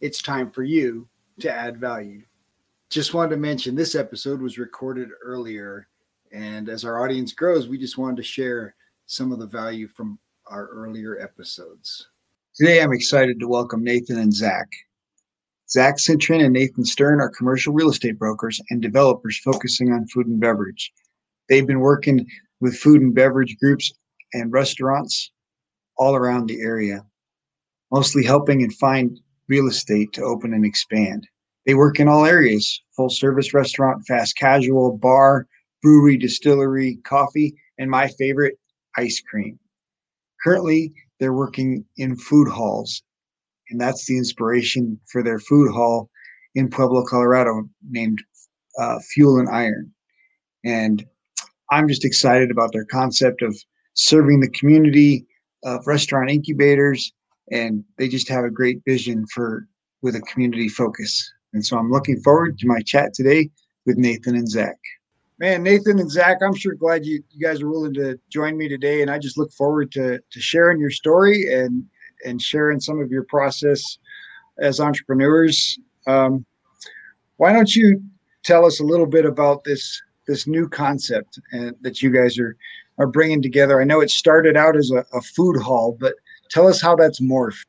it's time for you to add value. Just wanted to mention this episode was recorded earlier. And as our audience grows, we just wanted to share some of the value from our earlier episodes. Today, I'm excited to welcome Nathan and Zach. Zach Citron and Nathan Stern are commercial real estate brokers and developers focusing on food and beverage. They've been working with food and beverage groups and restaurants all around the area, mostly helping and find real estate to open and expand. They work in all areas full service restaurant, fast casual, bar, brewery, distillery, coffee, and my favorite, ice cream. Currently, they're working in food halls, and that's the inspiration for their food hall in Pueblo, Colorado, named uh, Fuel and Iron. And I'm just excited about their concept of serving the community of restaurant incubators and they just have a great vision for with a community focus. And so I'm looking forward to my chat today with Nathan and Zach. Man, Nathan and Zach, I'm sure glad you, you guys are willing to join me today. And I just look forward to, to sharing your story and, and sharing some of your process as entrepreneurs. Um, why don't you tell us a little bit about this this new concept and, that you guys are are bringing together? I know it started out as a, a food hall, but tell us how that's morphed.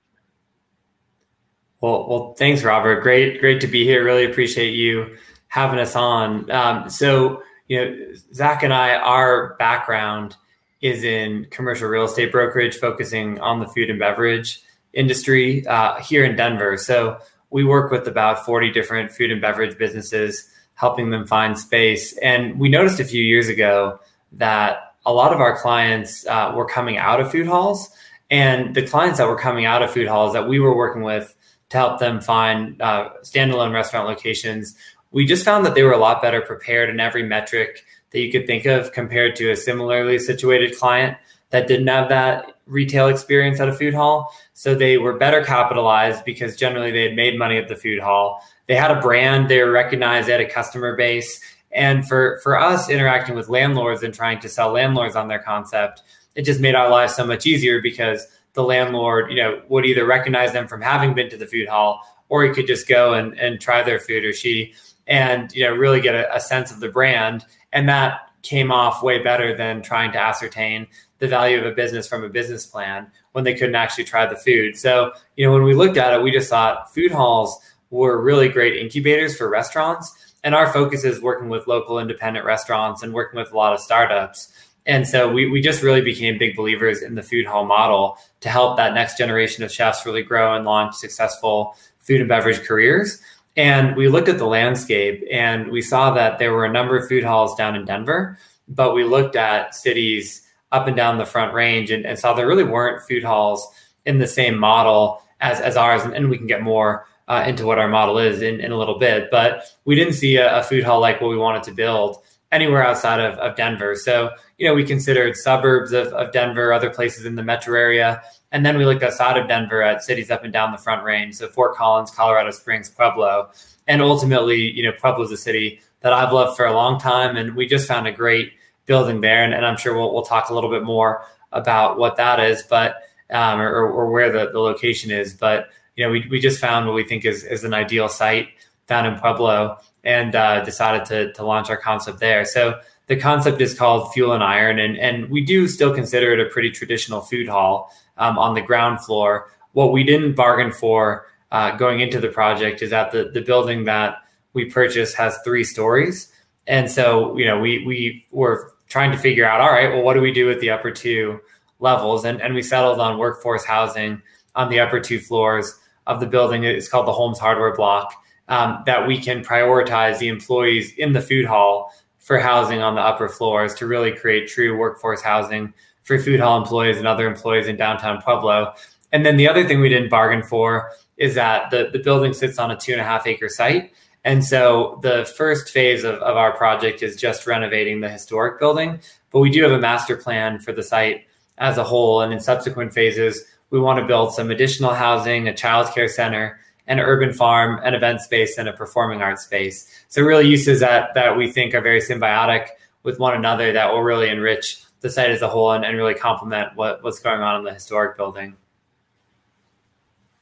Well, well, thanks, Robert. Great, great to be here. Really appreciate you having us on. Um, so, you know, Zach and I, our background is in commercial real estate brokerage, focusing on the food and beverage industry uh, here in Denver. So, we work with about 40 different food and beverage businesses, helping them find space. And we noticed a few years ago that a lot of our clients uh, were coming out of food halls and the clients that were coming out of food halls that we were working with to help them find uh, standalone restaurant locations, we just found that they were a lot better prepared in every metric that you could think of compared to a similarly situated client that didn't have that retail experience at a food hall. So they were better capitalized because generally they had made money at the food hall. They had a brand, they were recognized, they had a customer base. And for, for us interacting with landlords and trying to sell landlords on their concept, it just made our lives so much easier because the landlord, you know, would either recognize them from having been to the food hall or he could just go and, and try their food or she and, you know, really get a, a sense of the brand. And that came off way better than trying to ascertain the value of a business from a business plan when they couldn't actually try the food. So, you know, when we looked at it, we just thought food halls were really great incubators for restaurants. And our focus is working with local independent restaurants and working with a lot of startups. And so we, we just really became big believers in the food hall model to help that next generation of chefs really grow and launch successful food and beverage careers. And we looked at the landscape and we saw that there were a number of food halls down in Denver, but we looked at cities up and down the front range and, and saw there really weren't food halls in the same model as, as ours. And, and we can get more uh, into what our model is in, in a little bit, but we didn't see a, a food hall like what we wanted to build anywhere outside of, of Denver. So, you know, we considered suburbs of, of Denver, other places in the metro area. And then we looked outside of Denver at cities up and down the front range. So Fort Collins, Colorado Springs, Pueblo. And ultimately, you know, Pueblo is a city that I've loved for a long time. And we just found a great building there. And, and I'm sure we'll, we'll talk a little bit more about what that is, but, um, or, or where the, the location is. But, you know, we, we just found what we think is, is an ideal site down in Pueblo and uh, decided to, to launch our concept there. So the concept is called Fuel and Iron, and, and we do still consider it a pretty traditional food hall um, on the ground floor. What we didn't bargain for uh, going into the project is that the, the building that we purchased has three stories. And so, you know, we, we were trying to figure out, all right, well, what do we do with the upper two levels? And, and we settled on workforce housing on the upper two floors of the building. It's called the Holmes Hardware Block um, that we can prioritize the employees in the food hall for housing on the upper floors to really create true workforce housing for food hall employees and other employees in downtown Pueblo. And then the other thing we didn't bargain for is that the, the building sits on a two and a half acre site. And so the first phase of, of our project is just renovating the historic building, but we do have a master plan for the site as a whole. And in subsequent phases, we want to build some additional housing, a childcare center, an urban farm, an event space, and a performing arts space. So really uses that that we think are very symbiotic with one another that will really enrich the site as a whole and, and really complement what, what's going on in the historic building.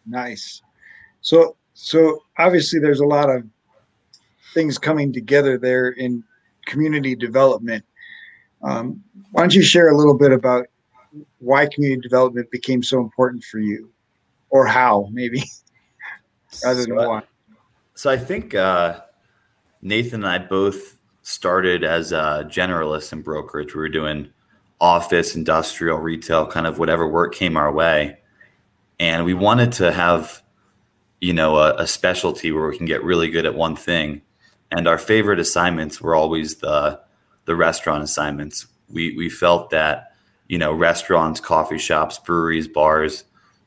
Nice. So so obviously there's a lot of things coming together there in community development. Um, why don't you share a little bit about why community development became so important for you, or how maybe, rather than why? So I think uh, Nathan and I both started as a generalist in brokerage. We were doing office, industrial, retail, kind of whatever work came our way, and we wanted to have, you know, a, a specialty where we can get really good at one thing. And our favorite assignments were always the the restaurant assignments. We we felt that you know restaurants, coffee shops, breweries, bars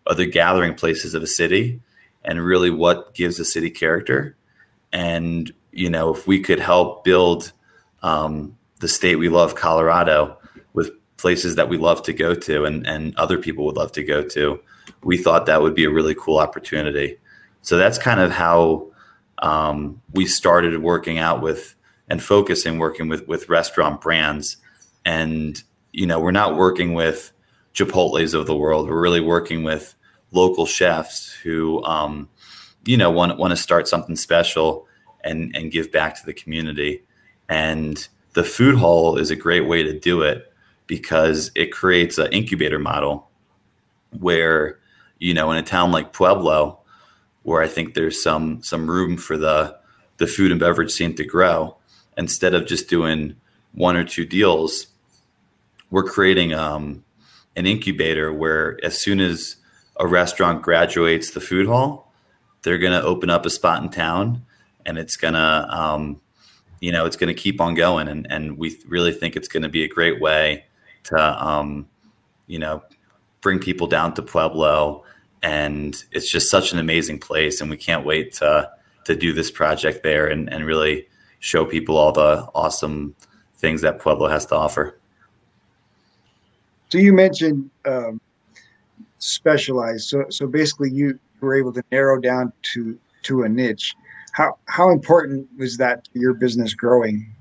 are the gathering places of a city, and really what gives a city character. And you know if we could help build um, the state we love, Colorado, with places that we love to go to and and other people would love to go to, we thought that would be a really cool opportunity. So that's kind of how um, we started working out with and focusing working with with restaurant brands and you know we're not working with chipotle's of the world we're really working with local chefs who um, you know want, want to start something special and and give back to the community and the food hall is a great way to do it because it creates an incubator model where you know in a town like pueblo where I think there's some some room for the the food and beverage scene to grow. Instead of just doing one or two deals, we're creating um, an incubator where as soon as a restaurant graduates the food hall, they're going to open up a spot in town, and it's gonna um, you know it's going to keep on going. And and we really think it's going to be a great way to um, you know bring people down to Pueblo and it's just such an amazing place and we can't wait to to do this project there and, and really show people all the awesome things that pueblo has to offer so you mentioned um, specialized. So so basically you were able to narrow down to to a niche. How how important was that to your business growing?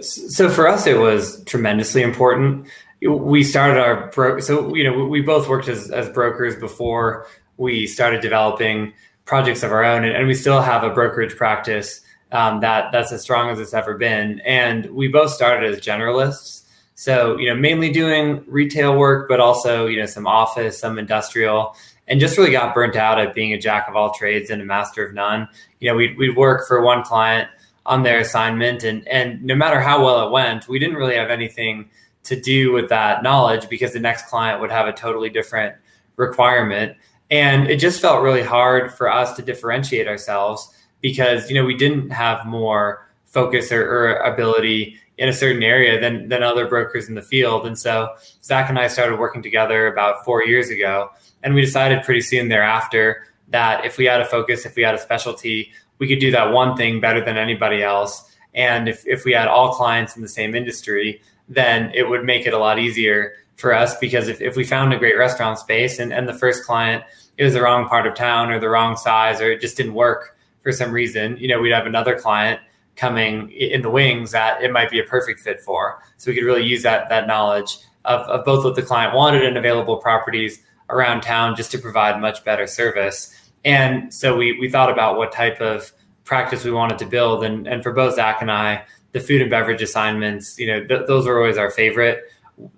So for us it was tremendously important. We started our bro so you know we both worked as, as brokers before we started developing projects of our own and, and we still have a brokerage practice um, that that's as strong as it's ever been. And we both started as generalists so you know mainly doing retail work but also you know some office some industrial and just really got burnt out at being a jack of all trades and a master of none. You know we'd, we'd work for one client on their assignment and and no matter how well it went we didn't really have anything to do with that knowledge because the next client would have a totally different requirement. And it just felt really hard for us to differentiate ourselves because you know we didn't have more focus or, or, ability in a certain area than than other brokers in the field. And so zach and i started working together about four years ago and we decided pretty soon thereafter that if we had a focus if we had a specialty we could do that one thing better than anybody else. And if, if we had all clients in the same industry then it would make it a lot easier for us because if, if we found a great restaurant space and, and the first client it was the wrong part of town or the wrong size or it just didn't work for some reason, you know, we'd have another client coming in the wings that it might be a perfect fit for. So we could really use that that knowledge of, of both what the client wanted and available properties around town just to provide much better service. And so we we thought about what type of practice we wanted to build. And, and for both Zach and I, the food and beverage assignments, you know, th- those are always our favorite.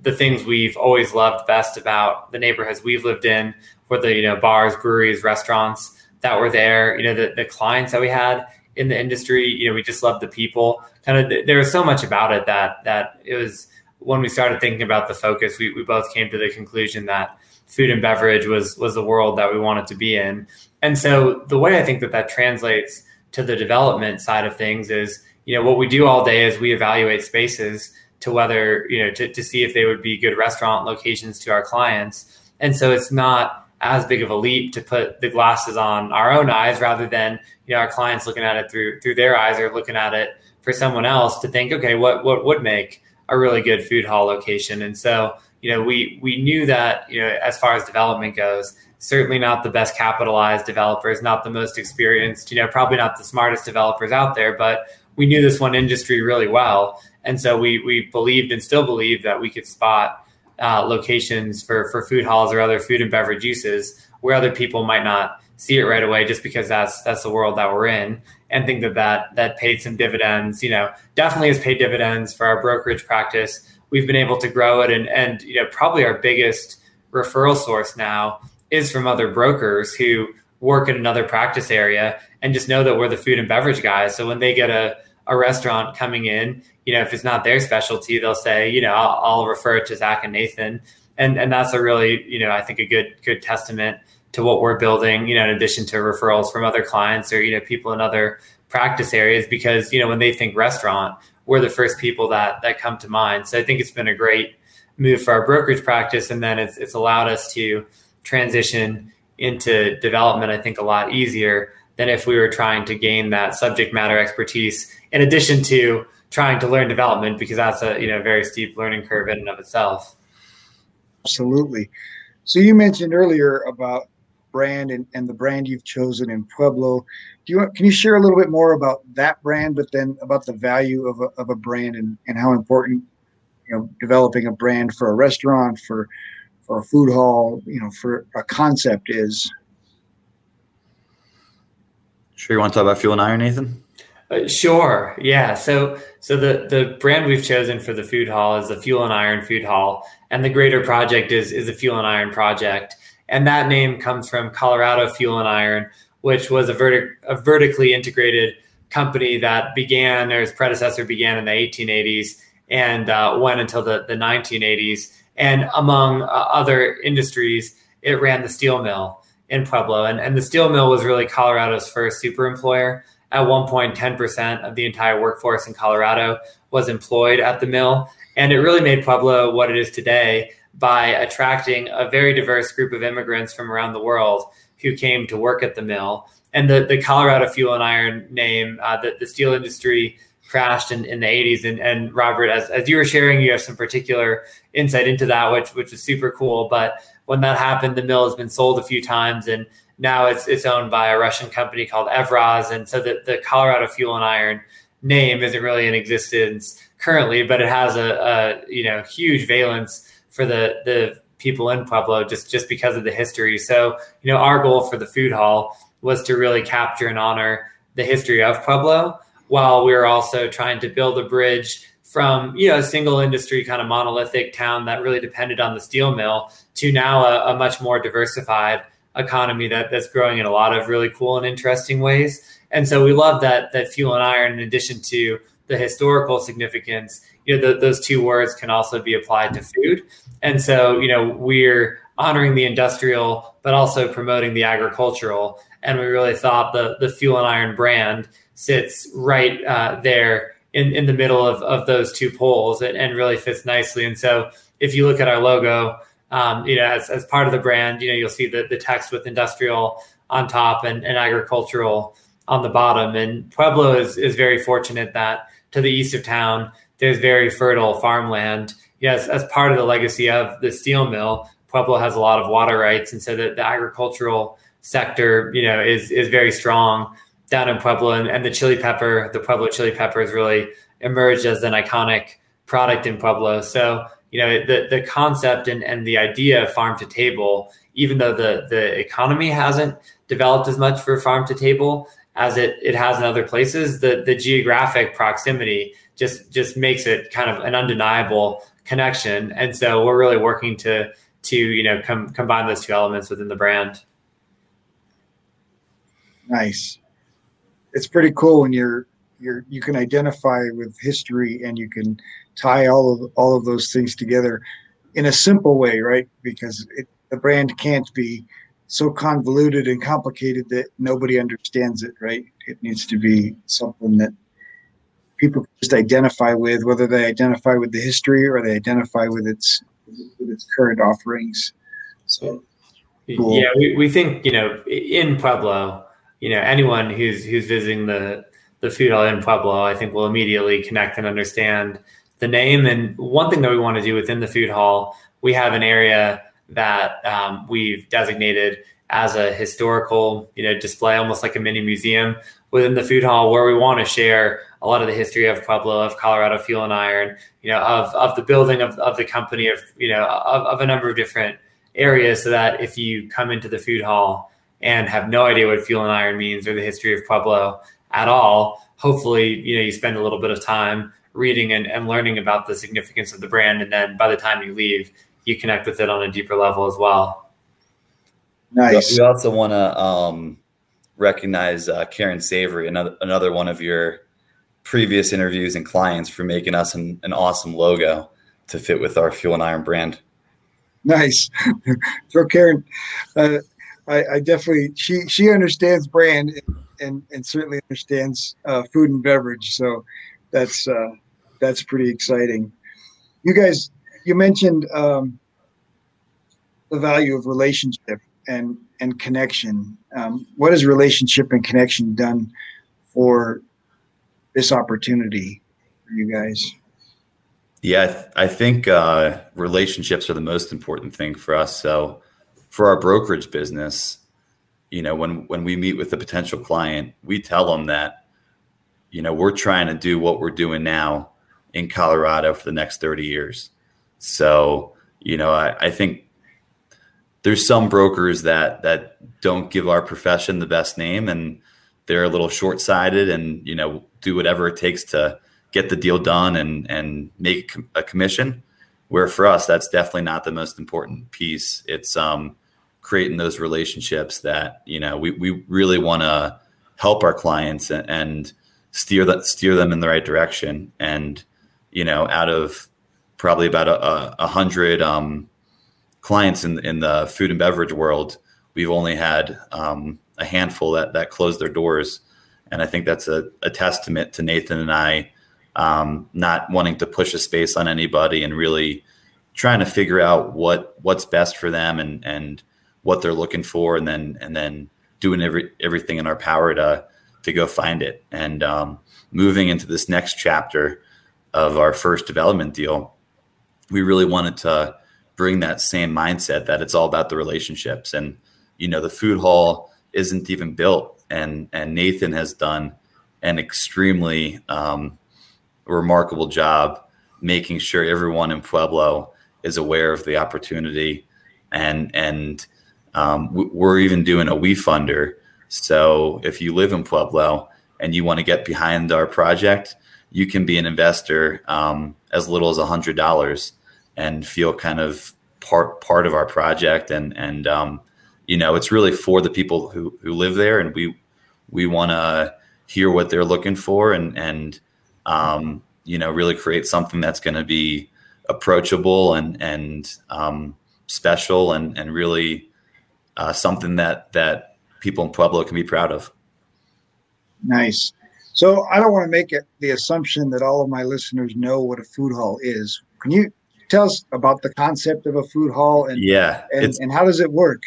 The things we've always loved best about the neighborhoods we've lived in were the, you know, bars, breweries, restaurants that were there, you know, the, the clients that we had in the industry, you know, we just loved the people. Kind of, there was so much about it that, that it was, when we started thinking about the focus, we, we both came to the conclusion that food and beverage was, was the world that we wanted to be in. And so the way I think that that translates to the development side of things is, you know what we do all day is we evaluate spaces to whether you know to, to see if they would be good restaurant locations to our clients and so it's not as big of a leap to put the glasses on our own eyes rather than you know our clients looking at it through through their eyes or looking at it for someone else to think okay what what would make a really good food hall location? And so you know we we knew that you know as far as development goes certainly not the best capitalized developers not the most experienced you know probably not the smartest developers out there but we knew this one industry really well. And so we we believed and still believe that we could spot uh, locations for for food halls or other food and beverage uses where other people might not see it right away just because that's that's the world that we're in and think that that that paid some dividends you know definitely has paid dividends for our brokerage practice. We've been able to grow it and and you know probably our biggest referral source now is from other brokers who work in another practice area and just know that we're the food and beverage guys. So when they get a a restaurant coming in, you know, if it's not their specialty, they'll say, you know, I'll, I'll refer it to Zach and Nathan. And, and that's a really, you know, I think a good, good testament to what we're building, you know, in addition to referrals from other clients or, you know, people in other practice areas, because, you know, when they think restaurant, we're the first people that, that come to mind. So I think it's been a great move for our brokerage practice. And then it's, it's allowed us to transition into development, I think a lot easier than if we were trying to gain that subject matter expertise in addition to trying to learn development because that's a you know very steep learning curve in and of itself. Absolutely. So you mentioned earlier about brand and, and the brand you've chosen in pueblo. Do you want, can you share a little bit more about that brand but then about the value of a, of a brand and, and how important you know developing a brand for a restaurant for for a food hall you know for a concept is? Sure you want to talk about fuel and iron nathan uh, sure. Yeah. So so the the brand we've chosen for the food hall is the Fuel and Iron Food Hall, and the greater project is is the Fuel and Iron Project, and that name comes from Colorado Fuel and Iron, which was a vertic a vertically integrated company that began or its predecessor began in the 1880s and uh, went until the, the 1980s. And among uh, other industries, it ran the steel mill in Pueblo, and and the steel mill was really Colorado's first super employer at one point, 10% of the entire workforce in Colorado was employed at the mill. And it really made Pueblo what it is today by attracting a very diverse group of immigrants from around the world who came to work at the mill. And the, the Colorado Fuel and Iron name, uh, the, the steel industry crashed in, in the 80s. And, and Robert, as, as you were sharing, you have some particular insight into that, which, which is super cool. But when that happened, the mill has been sold a few times. And now it's it's owned by a Russian company called Evraz, and so the, the Colorado Fuel and Iron name isn't really in existence currently, but it has a, a you know huge valence for the the people in Pueblo just just because of the history. So you know our goal for the food hall was to really capture and honor the history of Pueblo, while we were also trying to build a bridge from you know a single industry kind of monolithic town that really depended on the steel mill to now a, a much more diversified economy that that's growing in a lot of really cool and interesting ways. And so we love that that fuel and iron, in addition to the historical significance, you know, those two words can also be applied to food. And so, you know, we're honoring the industrial, but also promoting the agricultural. And we really thought the the fuel and iron brand sits right uh, there in, in the middle of, of those two poles and, and really fits nicely. And so if you look at our logo, um, you know, as, as part of the brand, you know, you'll see the, the text with industrial on top and, and agricultural on the bottom. And Pueblo is, is very fortunate that to the east of town, there's very fertile farmland. Yes, as part of the legacy of the steel mill, Pueblo has a lot of water rights. And so the, the agricultural sector, you know, is, is very strong down in Pueblo. And, and the chili pepper, the Pueblo chili pepper has really emerged as an iconic product in Pueblo. So you know the the concept and, and the idea of farm to table even though the the economy hasn't developed as much for farm to table as it it has in other places the the geographic proximity just just makes it kind of an undeniable connection. And so we're really working to to you know com- combine those two elements within the brand. Nice. It's pretty cool when you're you're you can identify with history and you can tie all of all of those things together in a simple way, right? Because it, the brand can't be so convoluted and complicated that nobody understands it, right? It needs to be something that people just identify with, whether they identify with the history or they identify with its with its current offerings. So cool. yeah, we, we think you know in Pueblo, you know anyone who's who's visiting the the food hall in Pueblo, I think will immediately connect and understand the name. And one thing that we want to do within the food hall, we have an area that um, we've designated as a historical, you know, display, almost like a mini museum within the food hall, where we want to share a lot of the history of Pueblo, of Colorado Fuel and Iron, you know, of of the building of, of the company, of you know, of, of a number of different areas, so that if you come into the food hall and have no idea what fuel and iron means or the history of Pueblo at all, hopefully, you know, you spend a little bit of time reading and, and learning about the significance of the brand, and then by the time you leave, you connect with it on a deeper level as well. Nice. We also want to um, recognize uh, Karen Savory, another another one of your previous interviews and clients, for making us an, an awesome logo to fit with our Fuel and Iron brand. Nice. so Karen, uh, I, I, definitely she she understands brand and and, and certainly understands uh, food and beverage. So that's uh, that's pretty exciting. You guys, you mentioned um, the value of relationship and and connection. Um, what has relationship and connection done for this opportunity for you guys? Yeah, I, th- I think uh, relationships are the most important thing for us. So, for our brokerage business, you know, when when we meet with a potential client, we tell them that, you know, we're trying to do what we're doing now in Colorado for the next thirty years. So, you know, I, I think there's some brokers that that don't give our profession the best name and they're a little short-sighted and you know do whatever it takes to get the deal done and and make a commission. Where for us that's definitely not the most important piece. It's um, creating those relationships that you know we, we really want to help our clients and, and steer that steer them in the right direction. And you know out of probably about a, a hundred um, clients in in the food and beverage world, we've only had um, a handful that that closed their doors, and I think that's a, a testament to Nathan and I um, not wanting to push a space on anybody and really trying to figure out what what's best for them and and what they're looking for, and then and then doing every everything in our power to to go find it. And um, moving into this next chapter of our first development deal we really wanted to bring that same mindset that it's all about the relationships. And you know the food hall isn't even built and and nathan has done an extremely um, remarkable job making sure everyone in pueblo is aware of the opportunity. And and um, we're even doing a WeFunder so if you live in pueblo and you want to get behind our project you can be an investor um, as little as hundred dollars and feel kind of part part of our project and and um, you know it's really for the people who who live there and we we want to hear what they're looking for and and um, you know really create something that's going to be approachable and and um, special and and really uh, something that that people in Pueblo can be proud of. Nice. So I don't want to make it the assumption that all of my listeners know what a food hall is. Can you tell us about the concept of a food hall and yeah and, and how does it work?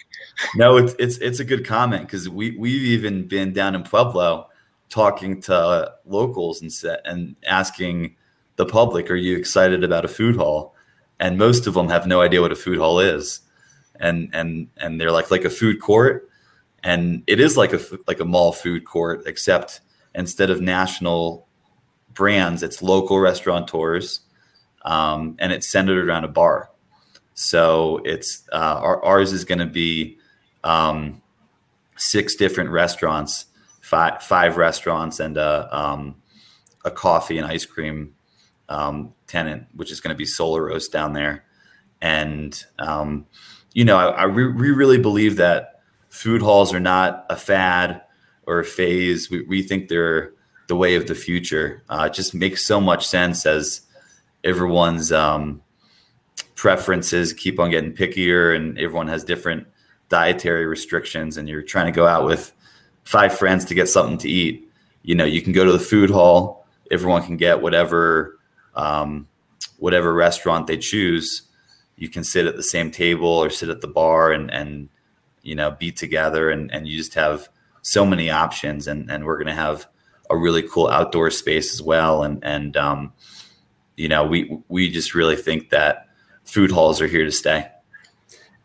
No it's it's it's a good comment because we we've even been down in pueblo talking to locals and set, and asking the public are you excited about a food hall? And most of them have no idea what a food hall is. And and and they're like like a food court. And it is like a like a mall food court except instead of national brands it's local restaurateurs um, and it's centered around a bar. So it's uh, our, ours is going to be um, six different restaurants, five five restaurants, and a, um, a coffee and ice cream um, tenant, which is going to be Solar Roast down there. And um, you know, I, I re- we really believe that food halls are not a fad or a phase. We, we think they're the way of the future. Uh, it just makes so much sense as everyone's um, preferences keep on getting pickier and everyone has different dietary restrictions and you're trying to go out with five friends to get something to eat you know you can go to the food hall everyone can get whatever um, whatever restaurant they choose you can sit at the same table or sit at the bar and and you know be together and and you just have so many options and and we're going to have a really cool outdoor space as well and and um you know we we just really think that food halls are here to stay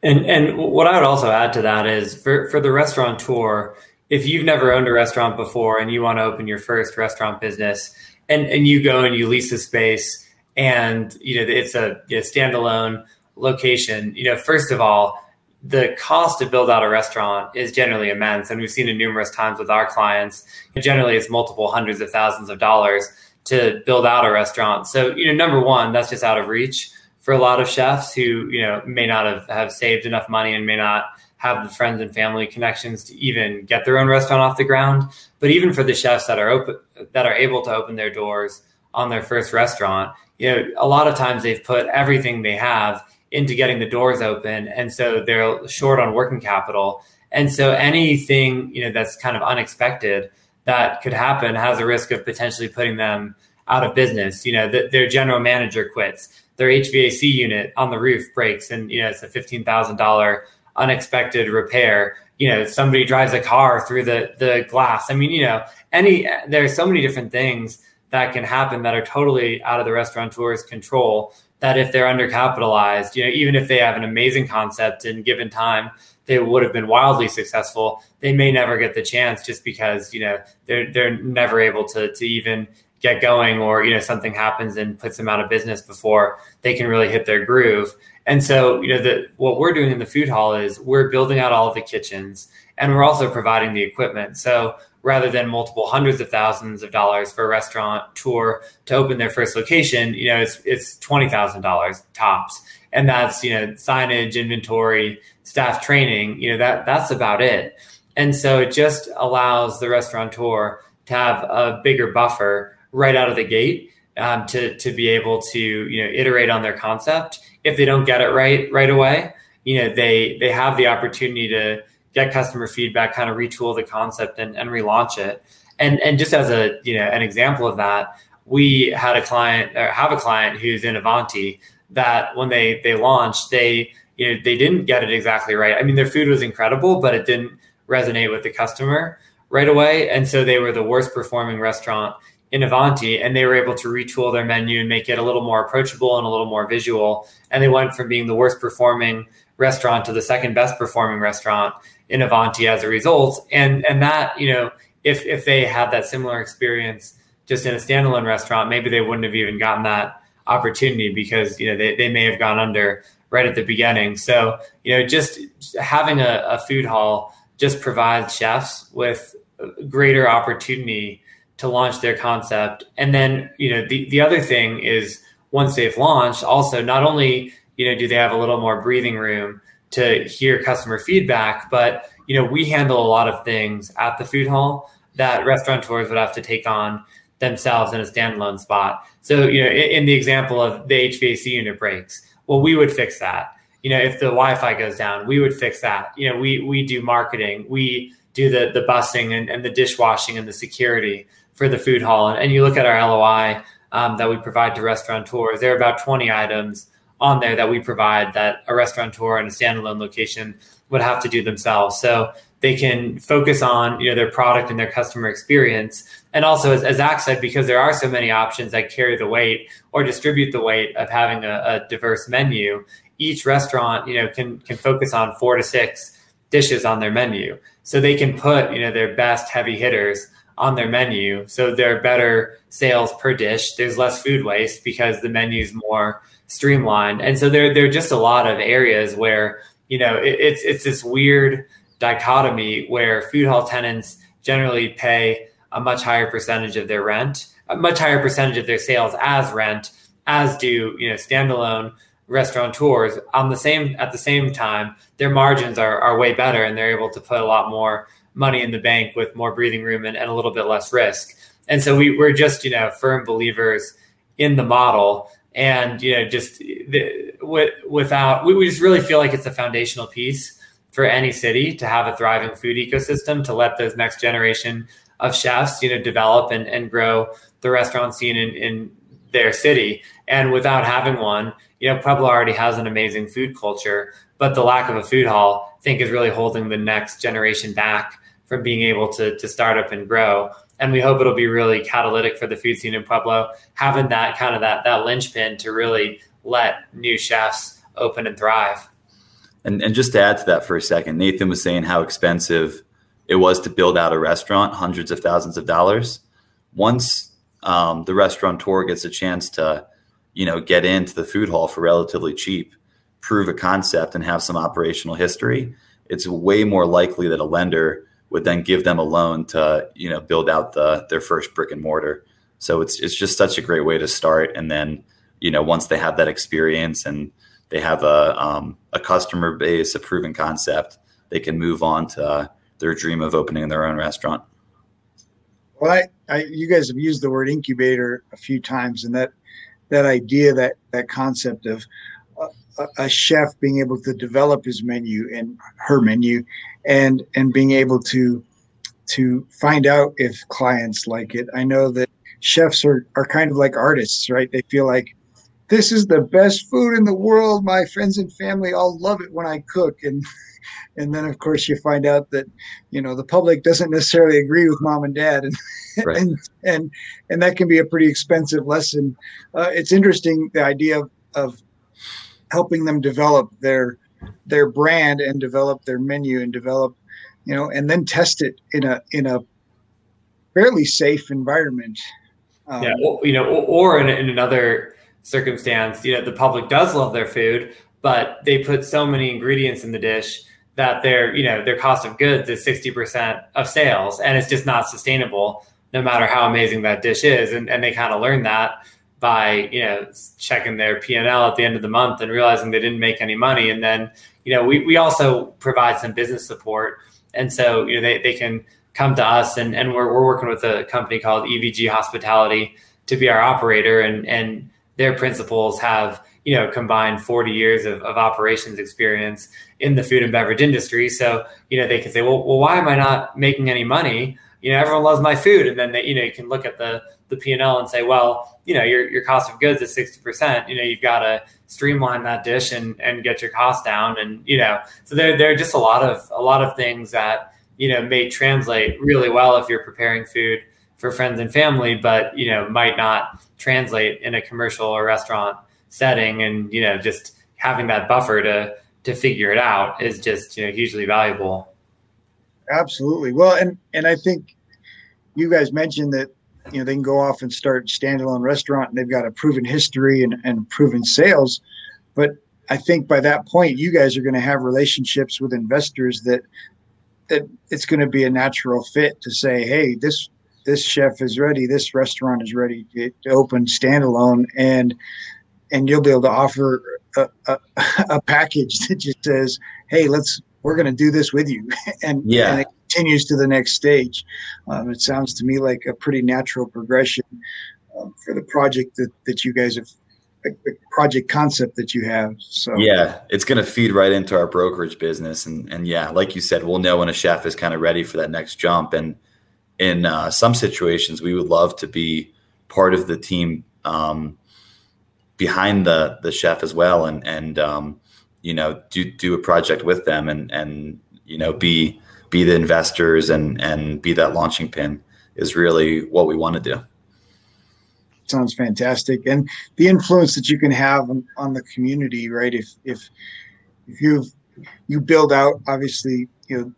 and and what I would also add to that is for for the restaurateur, if you've never owned a restaurant before and you want to open your first restaurant business, and and you go and you lease a space, and you know it's a standalone location. You know, first of all, the cost to build out a restaurant is generally immense, and we've seen it numerous times with our clients. generally, it's multiple hundreds of thousands of dollars to build out a restaurant. So, you know, number one, that's just out of reach for a lot of chefs who you know may not have, have saved enough money and may not have the friends and family connections to even get their own restaurant off the ground. But even for the chefs that are open that are able to open their doors on their first restaurant, you know, a lot of times they've put everything they have into getting the doors open, and so they're short on working capital. And so anything you know that's kind of unexpected that could happen has a risk of potentially putting them out of business. You know, the, their general manager quits their HVAC unit on the roof breaks and you know it's a fifteen thousand dollar unexpected repair. You know, somebody drives a car through the the glass. I mean, you know, any there's so many different things that can happen that are totally out of the restaurateur's control. That if they're undercapitalized, you know, even if they have an amazing concept and given time, they would have been wildly successful. They may never get the chance just because you know they're they're never able to to even get going or you know something happens and puts them out of business before they can really hit their groove and so you know the, what we're doing in the food hall is we're building out all of the kitchens and we're also providing the equipment so rather than multiple hundreds of thousands of dollars for a restaurant tour to open their first location you know it's it's $20000 tops and that's you know signage inventory staff training you know that that's about it and so it just allows the restaurateur to have a bigger buffer right out of the gate um, to to be able to you know iterate on their concept. If they don't get it right right away, you know they they have the opportunity to get customer feedback, kind of retool the concept and, and relaunch it. And and just as a you know an example of that, we had a client or have a client who's in Avanti that when they they launched, they you know they didn't get it exactly right. I mean, their food was incredible, but it didn't resonate with the customer right away, and so they were the worst performing restaurant in Avanti, and they were able to retool their menu and make it a little more approachable and a little more visual. And they went from being the worst performing restaurant to the second best performing restaurant in Avanti as a result. And and that you know, if if they had that similar experience just in a standalone restaurant, maybe they wouldn't have even gotten that opportunity because you know they, they may have gone under right at the beginning. So you know, just having a, a food hall just provides chefs with greater opportunity to launch their concept. And then, you know, the, the other thing is once they've launched, also not only, you know, do they have a little more breathing room to hear customer feedback, but, you know, we handle a lot of things at the food hall that restaurateurs would have to take on themselves in a standalone spot. So, you know, in, in the example of the HVAC unit breaks, well, we would fix that. You know, if the Wi-Fi goes down, we would fix that. You know, we we do marketing, we do the the busing and, and the dishwashing and the security for the food hall. And, and you look at our LOI um, that we provide to restaurateurs, there are about 20 items on there that we provide that a restaurateur in a standalone location would have to do themselves. So they can focus on you know their product and their customer experience. And also, as, as Zach said, because there are so many options that carry the weight or distribute the weight of having a, a diverse menu, each restaurant you know can can focus on four to six dishes on their menu. So they can put you know their best heavy hitters on their menu. So there are better sales per dish. There's less food waste because the menu is more streamlined. And so there, there are just a lot of areas where, you know, it, it's, it's this weird dichotomy where food hall tenants generally pay a much higher percentage of their rent, a much higher percentage of their sales as rent, as do, you know, standalone restaurateurs on the same at the same time their margins are, are way better and they're able to put a lot more money in the bank with more breathing room and, and a little bit less risk. And so we, we're just, you know, firm believers in the model and, you know, just the, without, we, we just really feel like it's a foundational piece for any city to have a thriving food ecosystem, to let those next generation of chefs, you know, develop and, and grow the restaurant scene in, in their city. And without having one, you know, Pueblo already has an amazing food culture, but the lack of a food hall, I think, is really holding the next generation back from being able to, to start up and grow. And we hope it'll be really catalytic for the food scene in Pueblo, having that kind of that that linchpin to really let new chefs open and thrive. And, and just to add to that for a second, Nathan was saying how expensive it was to build out a restaurant, hundreds of thousands of dollars. Once um, the restaurateur gets a chance to, you know, get into the food hall for relatively cheap, prove a concept, and have some operational history, it's way more likely that a lender would then give them a loan to, you know, build out the their first brick and mortar. So it's it's just such a great way to start, and then, you know, once they have that experience and they have a um, a customer base, a proven concept, they can move on to their dream of opening their own restaurant. Well, I, I, you guys have used the word incubator a few times, and that that idea, that that concept of a, chef being able to develop his menu and her menu, and and being able to to find out if clients like it. I know that chefs are are kind of like artists, right? They feel like this is the best food in the world. My friends and family all love it when I cook, and and then of course you find out that you know the public doesn't necessarily agree with mom and dad and right. and, and and that can be a pretty expensive lesson uh, it's interesting the idea of, of helping them develop their their brand and develop their menu and develop you know and then test it in a in a fairly safe environment. Um, yeah you know or in, in another circumstance you know the public does love their food but they put so many ingredients in the dish that their you know their cost of goods is 60% of sales and it's just not sustainable no matter how amazing that dish is and, and they kind of learn that by you know checking their p&l at the end of the month and realizing they didn't make any money and then you know we, we also provide some business support and so you know they, they can come to us and, and we're, we're working with a company called evg hospitality to be our operator and and their principals have you know, combined 40 years of, of operations experience in the food and beverage industry. So, you know, they can say, well, well, why am I not making any money? You know, everyone loves my food. And then they, you know, you can look at the, the P&L and say, well, you know, your, your cost of goods is 60%, you know, you've got to streamline that dish and, and get your cost down. And, you know, so there, there are just a lot of, a lot of things that, you know, may translate really well if you're preparing food for friends and family, but, you know, might not translate in a commercial or restaurant setting. And you know just having that buffer to to figure it out is just you know hugely valuable. Absolutely. Well and and i think you guys mentioned that you know they can go off and start standalone restaurant and they've got a proven history and, and proven sales but i think by that point you guys are going to have relationships with investors that that it's going to be a natural fit to say hey this this chef is ready this restaurant is ready to, to open standalone and and you'll be able to offer a, a, a package that just says, "Hey, let's we're going to do this with you," and yeah. and continues to the next stage. Um, it sounds to me like a pretty natural progression um, for the project that that you guys have the project concept that you have. So yeah, it's going to feed right into our brokerage business, and and yeah, like you said, we'll know when a chef is kind of ready for that next jump. And in uh, some situations, we would love to be part of the team um, behind the the chef as well, and and um, you know do do a project with them, and and you know be be the investors and and be that launching pin is really what we want to do. Sounds fantastic, and the influence that you can have on, on the community, right? If if if you you build out, obviously, you know,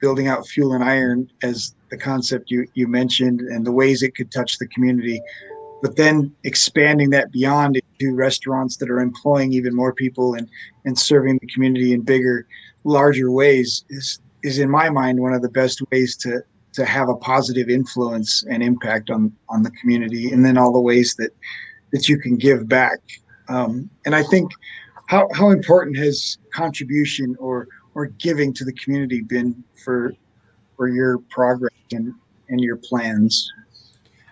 building out fuel and iron as the concept you you mentioned, and the ways it could touch the community but then expanding that beyond into restaurants that are employing even more people and and serving the community in bigger larger ways is is in my mind one of the best ways to to have a positive influence and impact on on the community and then all the ways that that you can give back um, and i think how, how important has contribution or or giving to the community been for for your progress and and your plans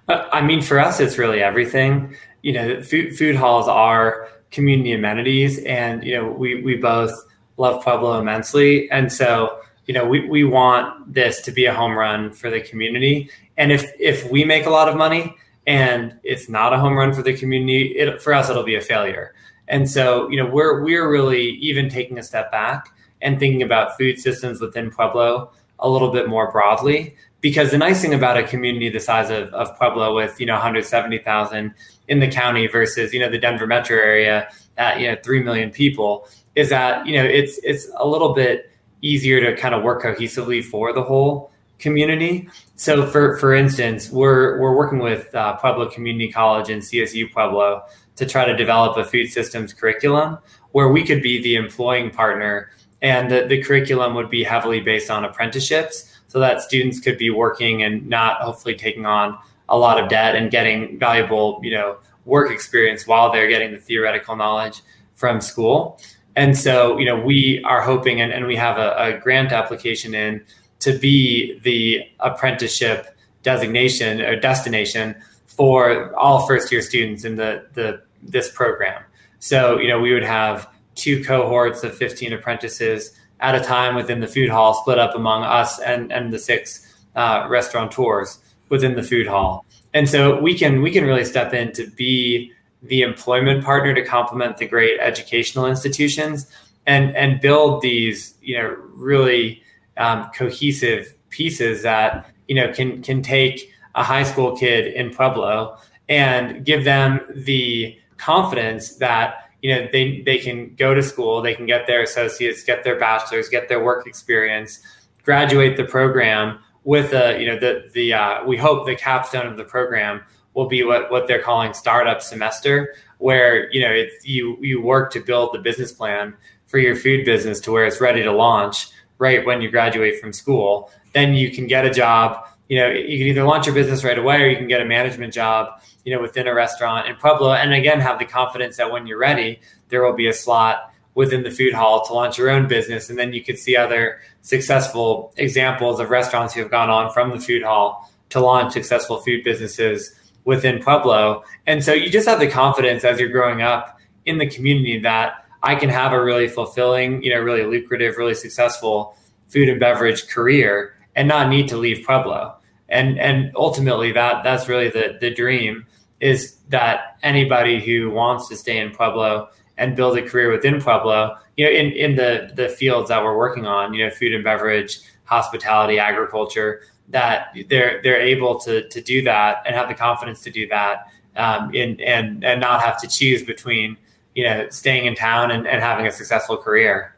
uh, I mean, for us, it's really everything. You know, food, food halls are community amenities, and you know, we we both love Pueblo immensely, and so you know, we we want this to be a home run for the community. And if if we make a lot of money and it's not a home run for the community, it, for us, it'll be a failure. And so, you know, we're we're really even taking a step back and thinking about food systems within Pueblo a little bit more broadly. Because the nice thing about a community the size of, of Pueblo with, you know, 170,000 in the county versus, you know, the Denver metro area at, you know, 3 million people is that, you know, it's, it's a little bit easier to kind of work cohesively for the whole community. So for, for instance, we're, we're working with uh, Pueblo Community College and CSU Pueblo to try to develop a food systems curriculum where we could be the employing partner and the, the curriculum would be heavily based on apprenticeships so that students could be working and not hopefully taking on a lot of debt and getting valuable you know work experience while they're getting the theoretical knowledge from school and so you know we are hoping and, and we have a, a grant application in to be the apprenticeship designation or destination for all first year students in the, the this program so you know we would have two cohorts of 15 apprentices at a time within the food hall, split up among us and, and the six uh, restaurateurs within the food hall. And so we can we can really step in to be the employment partner to complement the great educational institutions and and build these you know really um, cohesive pieces that you know can can take a high school kid in Pueblo and give them the confidence that you know they they can go to school they can get their associates get their bachelors get their work experience graduate the program with a you know the the uh, we hope the capstone of the program will be what what they're calling startup semester where you know you you work to build the business plan for your food business to where it's ready to launch right when you graduate from school then you can get a job you know you can either launch your business right away or you can get a management job you know, within a restaurant in Pueblo. And again, have the confidence that when you're ready, there will be a slot within the food hall to launch your own business. And then you could see other successful examples of restaurants who have gone on from the food hall to launch successful food businesses within Pueblo. And so you just have the confidence as you're growing up in the community that I can have a really fulfilling, you know, really lucrative, really successful food and beverage career and not need to leave Pueblo. And and ultimately that that's really the the dream is that anybody who wants to stay in Pueblo and build a career within Pueblo, you know, in, in the the fields that we're working on, you know, food and beverage, hospitality, agriculture, that they're they're able to to do that and have the confidence to do that, um, in, and and not have to choose between you know staying in town and, and having a successful career.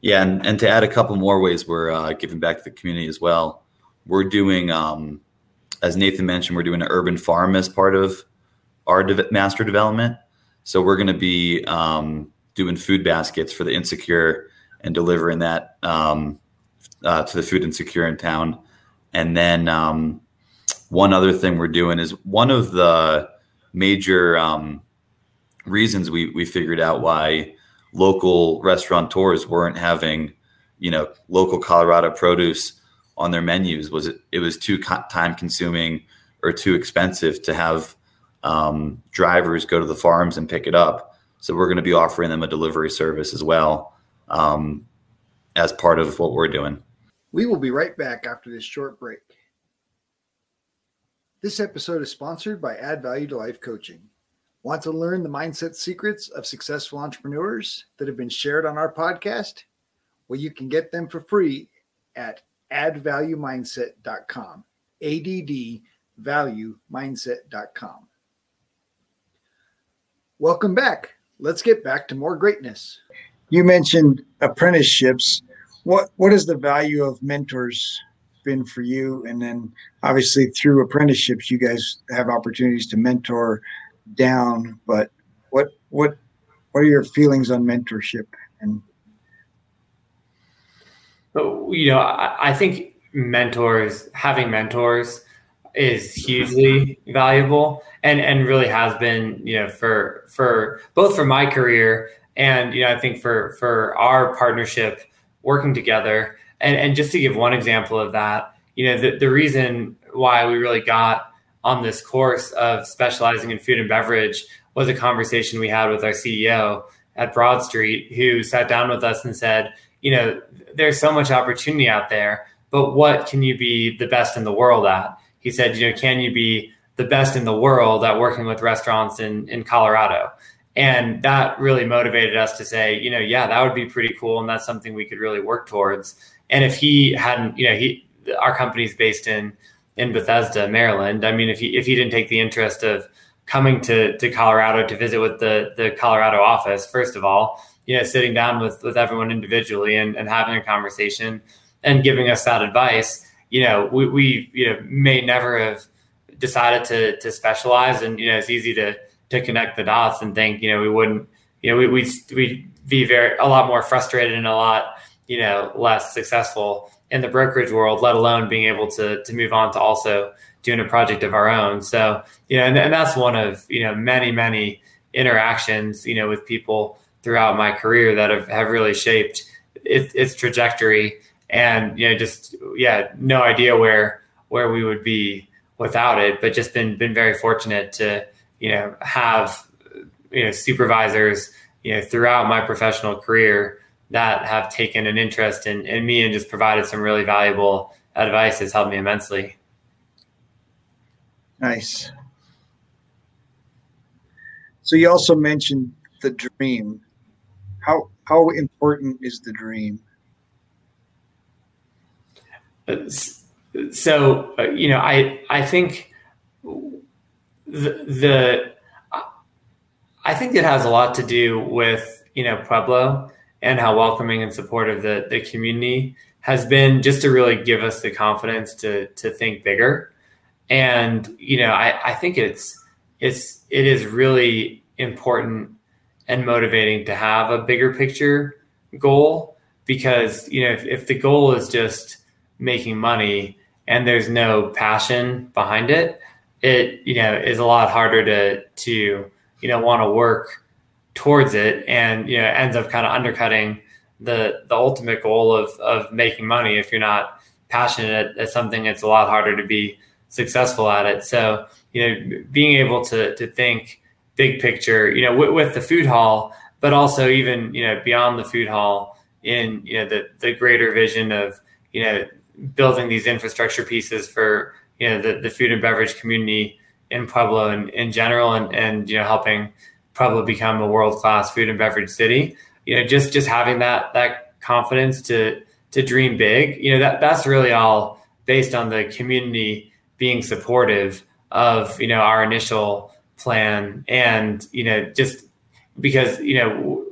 Yeah, and, and to add a couple more ways, we're uh, giving back to the community as well. We're doing um, as Nathan mentioned, we're doing an urban farm as part of our de- master development. So we're going to be um, doing food baskets for the insecure and delivering that um, uh, to the food insecure in town. And then um, one other thing we're doing is one of the major um, reasons we we figured out why local restaurateurs weren't having you know local Colorado produce on their menus was it, it was too time consuming or too expensive to have um, drivers go to the farms and pick it up. So we're going to be offering them a delivery service as well um, as part of what we're doing. We will be right back after this short break. This episode is sponsored by Add Value to Life Coaching. Want to learn the mindset secrets of successful entrepreneurs that have been shared on our podcast? Well, you can get them for free at addvaluemindset.com. addvaluemindset.com. Welcome back. Let's get back to more greatness. You mentioned apprenticeships. What what is the value of mentors been for you? And then obviously through apprenticeships, you guys have opportunities to mentor down. But what what what are your feelings on mentorship and you know, I, I think mentors, having mentors, is hugely valuable, and and really has been, you know, for for both for my career and you know, I think for for our partnership working together. And and just to give one example of that, you know, the the reason why we really got on this course of specializing in food and beverage was a conversation we had with our CEO at Broad Street, who sat down with us and said, you know, there's so much opportunity out there, but what can you be the best in the world at? He said, you know, can you be the best in the world at working with restaurants in, in Colorado? And that really motivated us to say, you know, yeah, that would be pretty cool. And that's something we could really work towards. And if he hadn't, you know, he, our company's based in, in Bethesda, Maryland. I mean, if he, if he didn't take the interest of coming to, to Colorado to visit with the, the Colorado office, first of all, you know, sitting down with, with everyone individually and, and having a conversation and giving us that advice, you know, we, we, you know, may never have decided to, to specialize. And, you know, it's easy to, to connect the dots and think, you know, we wouldn't, you know, we, we'd, we'd be very, a lot more frustrated and a lot, you know, less successful in the brokerage world, let alone being able to, to move on to also doing a project of our own. So, you know, and, and that's one of, you know, many, many interactions, you know, with people throughout my career that have, have really shaped it, its trajectory and, you know, just, yeah, no idea where, where we would be without it, but just been, been very fortunate to, you know, have, you know, supervisors, you know, throughout my professional career that have taken an interest in, in me and just provided some really valuable advice has helped me immensely. Nice. So you also mentioned the dream. How how important is the dream? So uh, you know, I I think the, the I think it has a lot to do with you know Pueblo and how welcoming and supportive the the community has been, just to really give us the confidence to to think bigger. And you know, I I think it's it's it is really important and motivating to have a bigger picture goal because you know if, if the goal is just making money and there's no passion behind it it you know is a lot harder to to you know want to work towards it and you know ends up kind of undercutting the the ultimate goal of of making money if you're not passionate at, something it's a lot harder to be successful at it. So you know being able to to think big picture you know with, with the food hall but also even you know beyond the food hall in you know the the greater vision of you know building these infrastructure pieces for you know the, the food and beverage community in Pueblo and in general and and you know helping Pueblo become a world class food and beverage city. You know, just just having that that confidence to to dream big. You know, that that's really all based on the community being supportive of you know our initial plan and you know just because you know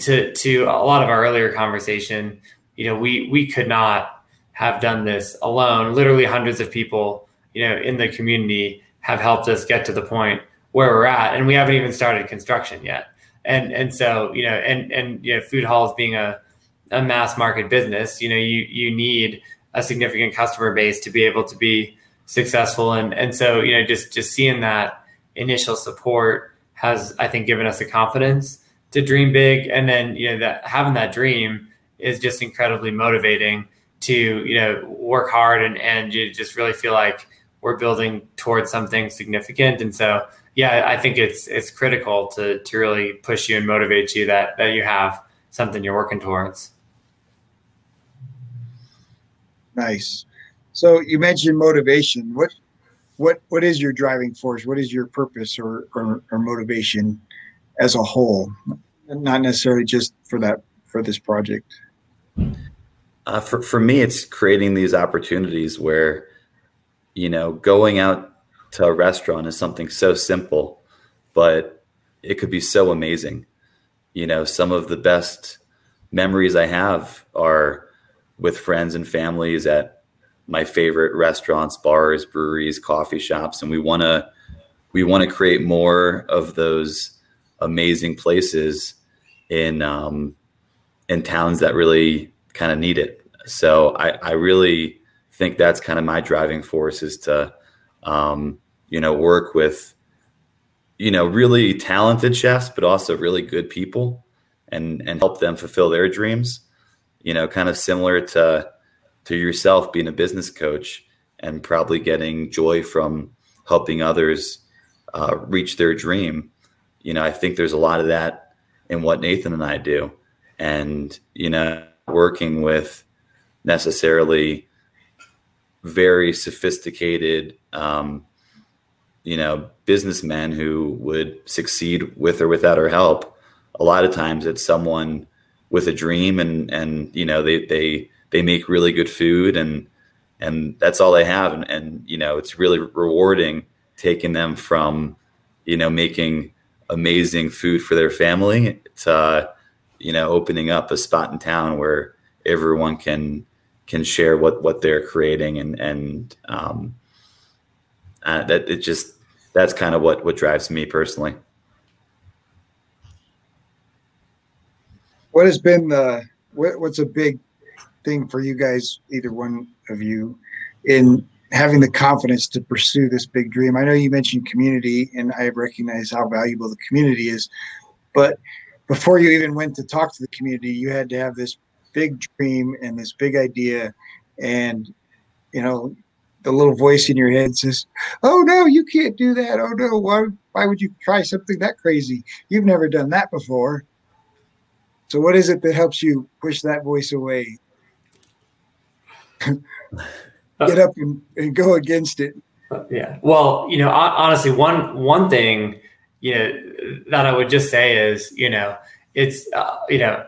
to to a lot of our earlier conversation you know we we could not have done this alone. Literally, hundreds of people, you know, in the community have helped us get to the point where we're at, and we haven't even started construction yet. And and so you know, and and you know, food halls being a a mass market business, you know, you you need a significant customer base to be able to be successful. And and so you know, just just seeing that initial support has, I think, given us the confidence to dream big. And then you know, that having that dream is just incredibly motivating to you know work hard and and you just really feel like we're building towards something significant. And so yeah i think it's it's critical to to really push you and motivate you that that you have something you're working towards. Nice. So you mentioned motivation. What what what is your driving force? What is your purpose or or, or motivation as a whole? Not necessarily just for that for this project uh, for for me, it's creating these opportunities where, you know, going out to a restaurant is something so simple, but it could be so amazing. You know, some of the best memories I have are with friends and families at my favorite restaurants, bars, breweries, coffee shops, and we want to we want to create more of those amazing places in um, in towns that really kind of need it. So I, I really think that's kind of my driving force is to, um, you know, work with, you know, really talented chefs, but also really good people and, and help them fulfill their dreams, you know, kind of similar to, to yourself being a business coach and probably getting joy from helping others uh, reach their dream. You know, I think there's a lot of that in what Nathan and I do. And, you know, working with necessarily very sophisticated um, you know businessmen who would succeed with or without our help a lot of times it's someone with a dream and and you know they they they make really good food and and that's all they have. And, and you know it's really rewarding taking them from you know making amazing food for their family to uh, you know opening up a spot in town where everyone can can share what what they're creating and and um, uh, that it just that's kind of what what drives me personally. What has been the what, what's a big thing for you guys, either one of you, in having the confidence to pursue this big dream? I know you mentioned community, and I recognize how valuable the community is, but before you even went to talk to the community, you had to have this big dream and this big idea, and you know the little voice in your head says, "Oh no, you can't do that. Oh no, why why would you try something that crazy? You've never done that before." So what is it that helps you push that voice away? Uh, Get up and, and go against it. Uh, yeah. Well, you know, honestly, one one thing, you know, that I would just say is, you know, it's uh, you know,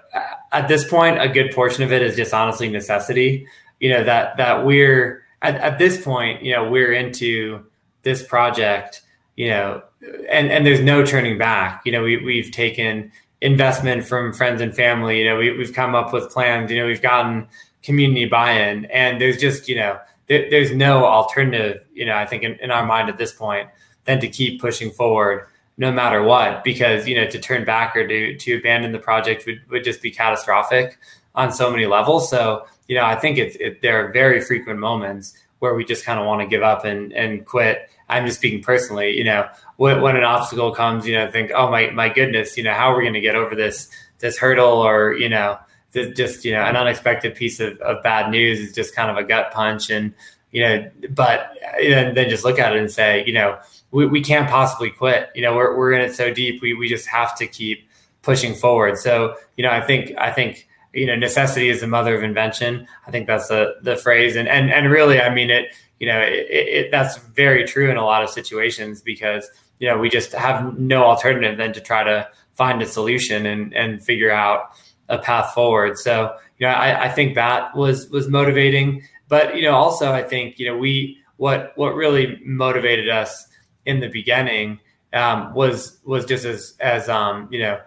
at this point, a good portion of it is just honestly necessity. You know that that we're at, at this point, you know, we're into this project, you know, and and there's no turning back. You know, we we've taken investment from friends and family. You know, we, we've come up with plans. You know, we've gotten community buy-in, and there's just you know there, there's no alternative. You know, I think in, in our mind at this point than to keep pushing forward no matter what because you know to turn back or to to abandon the project would, would just be catastrophic on so many levels. So you know i think it's it, there are very frequent moments where we just kind of want to give up and and quit. I'm just speaking personally you know when, when an obstacle comes you know think oh my my goodness you know how are we going to get over this this hurdle? Or you know just you know an unexpected piece of, of bad news is just kind of a gut punch and you know but then, then just look at it and say you know we, we can't possibly quit. You know, we're, we're in it so deep. We, we just have to keep pushing forward. So, you know, I think, I think, you know, necessity is the mother of invention. I think that's the, the phrase. And, and, and really, I mean, it, you know, it, it, that's very true in a lot of situations because, you know, we just have no alternative than to try to find a solution and, and figure out a path forward. So, you know, I, I think that was, was motivating, but, you know, also I think, you know, we, what, what really motivated us in the beginning um, was was just as as um, you know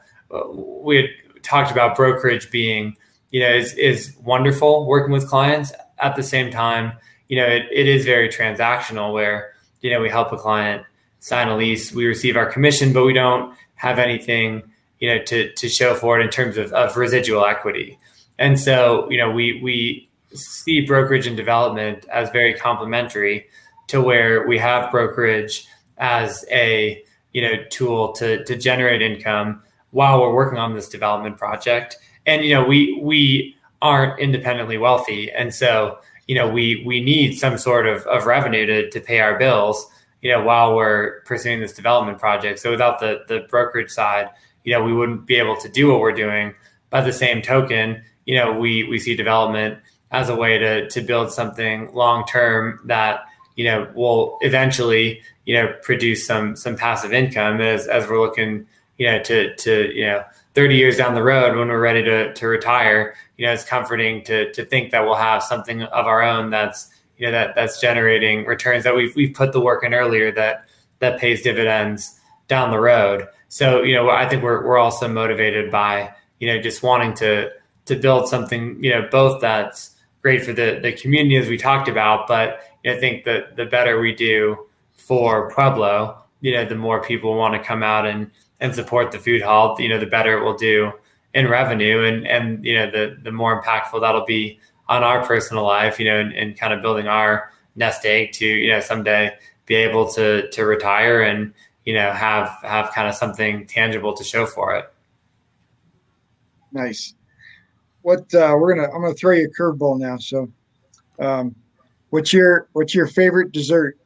we had talked about brokerage being you know is is wonderful working with clients. At the same time you know it, it is very transactional where you know we help a client sign a lease we receive our commission but we don't have anything you know to to show for it in terms of, of residual equity. And so you know we we see brokerage and development as very complementary to where we have brokerage as a you know tool to to generate income while we're working on this development project. And you know we we aren't independently wealthy, and so you know we we need some sort of, of revenue to to pay our bills. You know while we're pursuing this development project. So without the the brokerage side, you know we wouldn't be able to do what we're doing. By the same token, you know we we see development as a way to to build something long term that you know will eventually you know produce some some passive income as as we're looking you know to to you know 30 years down the road when we're ready to to retire you know it's comforting to to think that we'll have something of our own that's you know that that's generating returns that we've we've put the work in earlier that that pays dividends down the road. So you know i think we're we're also motivated by you know just wanting to to build something you know both that's great for the the community as we talked about but i think that the better we do for Pueblo, you know, the more people want to come out and and support the food hall, you know, the better it will do in revenue and and you know the the more impactful that'll be on our personal life, you know, and, and kind of building our nest egg to, you know, someday be able to to retire and, you know, have have kind of something tangible to show for it. Nice. What uh, we're gonna I'm gonna throw you a curveball now. So um, what's your what's your favorite dessert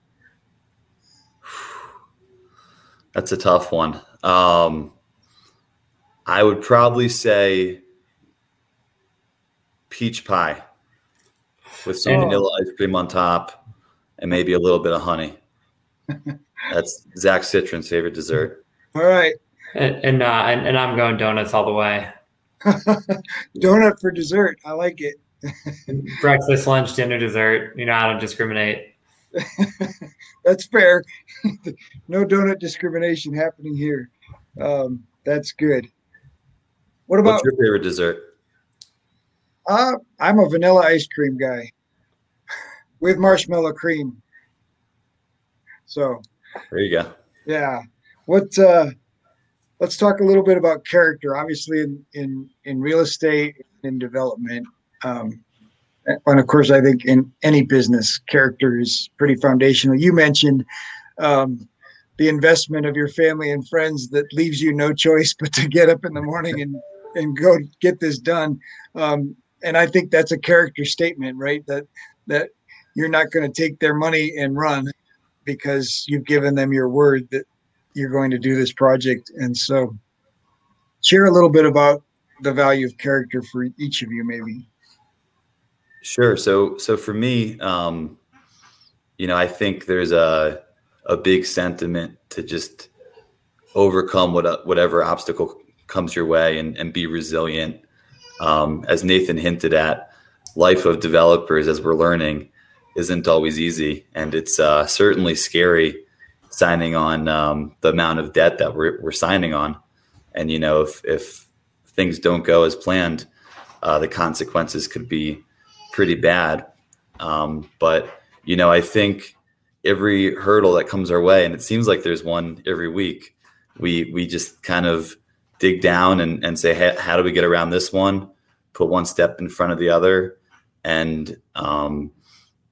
That's a tough one. Um, I would probably say peach pie with some oh. vanilla ice cream on top and maybe a little bit of honey. That's Zach Citron's favorite dessert. All right. And and, uh, and, and I'm going donuts all the way. Donut for dessert. I like it. Breakfast, lunch, dinner, dessert. You know, I don't discriminate. that's fair. no donut discrimination happening here. Um, that's good. What about What's your favorite dessert? Uh, I'm a vanilla ice cream guy with marshmallow cream. So there you go. Yeah. What uh let's talk a little bit about character. Obviously in in, in real estate in development. Um and of course I think in any business character is pretty foundational. You mentioned um the investment of your family and friends that leaves you no choice but to get up in the morning and and go get this done. Um, and I think that's a character statement, right? That that you're not going to take their money and run because you've given them your word that you're going to do this project. And so, share a little bit about the value of character for each of you, maybe. Sure. So, so for me, um, you know, I think there's a a big sentiment to just overcome what whatever obstacle comes your way and, and be resilient. Um, as Nathan hinted at, life of developers, as we're learning, isn't always easy, and it's uh, certainly scary signing on um, the amount of debt that we're, we're signing on. And you know, if if things don't go as planned, uh, the consequences could be pretty bad. Um, but you know, I think every hurdle that comes our way, and it seems like there's one every week, we we just kind of dig down and, and say, hey, how do we get around this one? Put one step in front of the other, and um,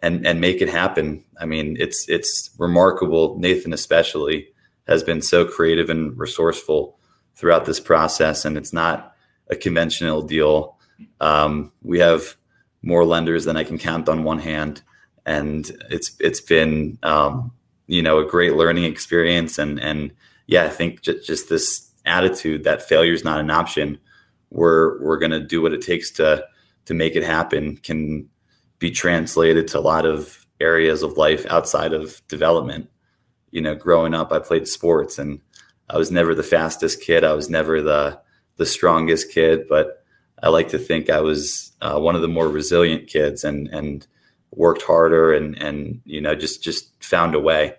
and and make it happen. I mean, it's it's remarkable. Nathan especially has been so creative and resourceful throughout this process, and it's not a conventional deal. Um, we have more lenders than I can count on one hand, and it's it's been um, you know a great learning experience, and and yeah, I think j- just this attitude that failure is not an option. We're we're gonna do what it takes to to make it happen. Can be translated to a lot of areas of life outside of development. You know, growing up, I played sports and I was never the fastest kid. I was never the the strongest kid, but I like to think I was uh, one of the more resilient kids and and worked harder and and you know just just found a way.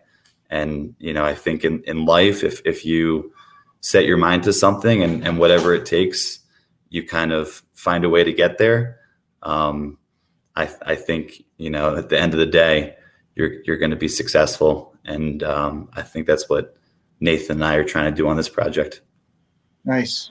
And you know, I think in in life, if if you set your mind to something and and whatever it takes, you kind of find a way to get there. Um, I, I think you know at the end of the day, you're you're going to be successful, and um, I think that's what Nathan and I are trying to do on this project. Nice.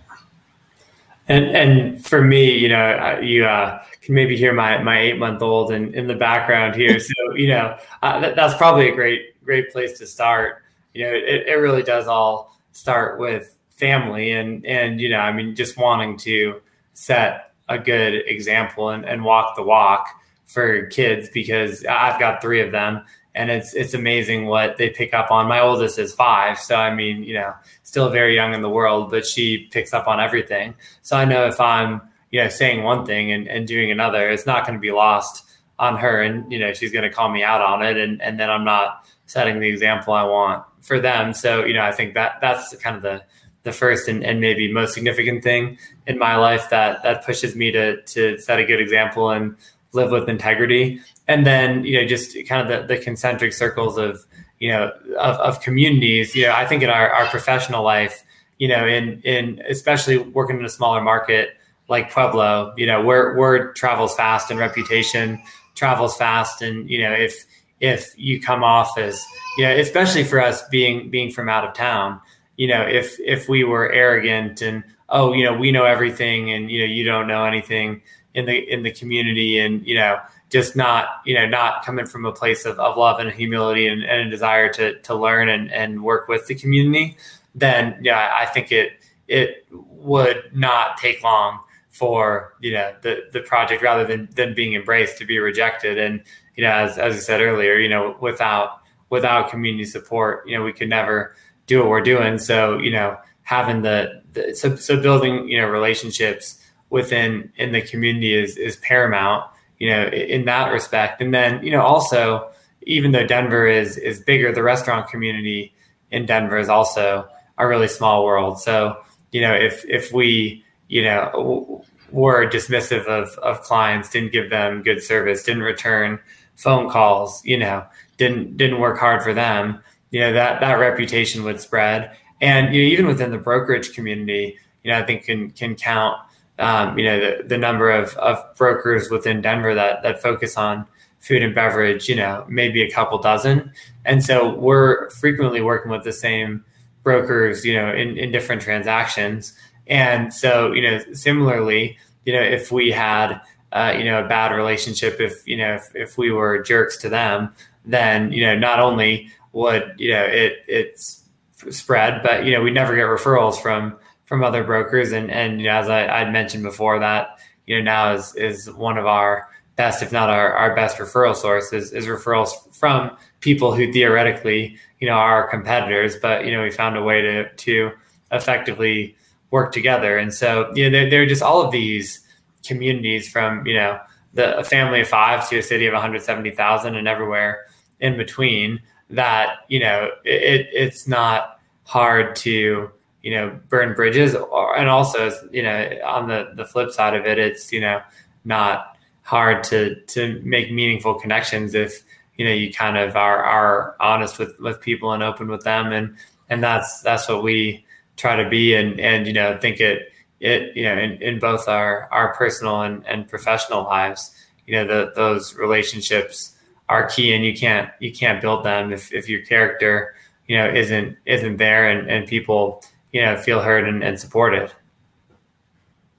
And and for me, you know, you uh, can maybe hear my my eight month old in, in the background here. So you know, uh, that, that's probably a great great place to start. You know, it, it really does all start with family and and you know, I mean, just wanting to set a good example and, and walk the walk for kids because I've got three of them and it's it's amazing what they pick up on. My oldest is five, so I mean, you know, still very young in the world, but she picks up on everything. So I know if I'm, you know, saying one thing and, and doing another, it's not going to be lost on her, and you know, she's going to call me out on it, and and then I'm not setting the example I want for them. So you know, I think that that's kind of the the first and, and maybe most significant thing in my life that that pushes me to to set a good example and live with integrity and then you know just kind of the, the concentric circles of you know of, of communities you know i think in our, our professional life you know in in especially working in a smaller market like pueblo you know where word travels fast and reputation travels fast and you know if if you come off as you know especially for us being being from out of town you know, if if we were arrogant and oh, you know, we know everything and you know, you don't know anything in the in the community and you know, just not you know not coming from a place of, of love and humility and, and a desire to to learn and, and work with the community, then yeah, I think it it would not take long for you know the the project rather than than being embraced to be rejected and you know as as I said earlier you know without without community support you know we could never do what we're doing. So, you know, having the, the so, so building, you know, relationships within in the community is is paramount, you know, in that respect. And then, you know, also even though Denver is is bigger, the restaurant community in Denver is also a really small world. So you know, if if we you know were dismissive of of clients, didn't give them good service, didn't return phone calls, you know, didn't didn't work hard for them, you know, that that reputation would spread. And you know, even within the brokerage community, you know, I think can can count um, you know the, the number of, of brokers within Denver that that focus on food and beverage, you know, maybe a couple dozen. And so we're frequently working with the same brokers, you know, in, in different transactions. And so, you know, similarly, you know, if we had, uh, you know, a bad relationship, if, you know, if, if we were jerks to them, then, you know, not only would, you know, it, it's spread, but, you know, we never get referrals from, from other brokers. And, and, you know, as I, I'd mentioned before that, you know, now is, is one of our, best, if not our, our best referral source is, referrals from people who theoretically, you know, are our competitors, but, you know, we found a way to, to effectively work together. And so, you know, there, there are just all of these communities from, you know, the a family of five to a city of 170,000 and everywhere in between that, you know, it, it's not hard to, you know, burn bridges or, and also, you know, on the, the flip side of it, it's, you know, not hard to to make meaningful connections if you know you kind of are are honest with with people and open with them. And and that's that's what we try to be. And and you know think it it you know in, in both our our personal and, and professional lives you know the, those relationships are key and you can't you can't build them if, if your character you know isn't isn't there and, and people you know feel heard and, and supported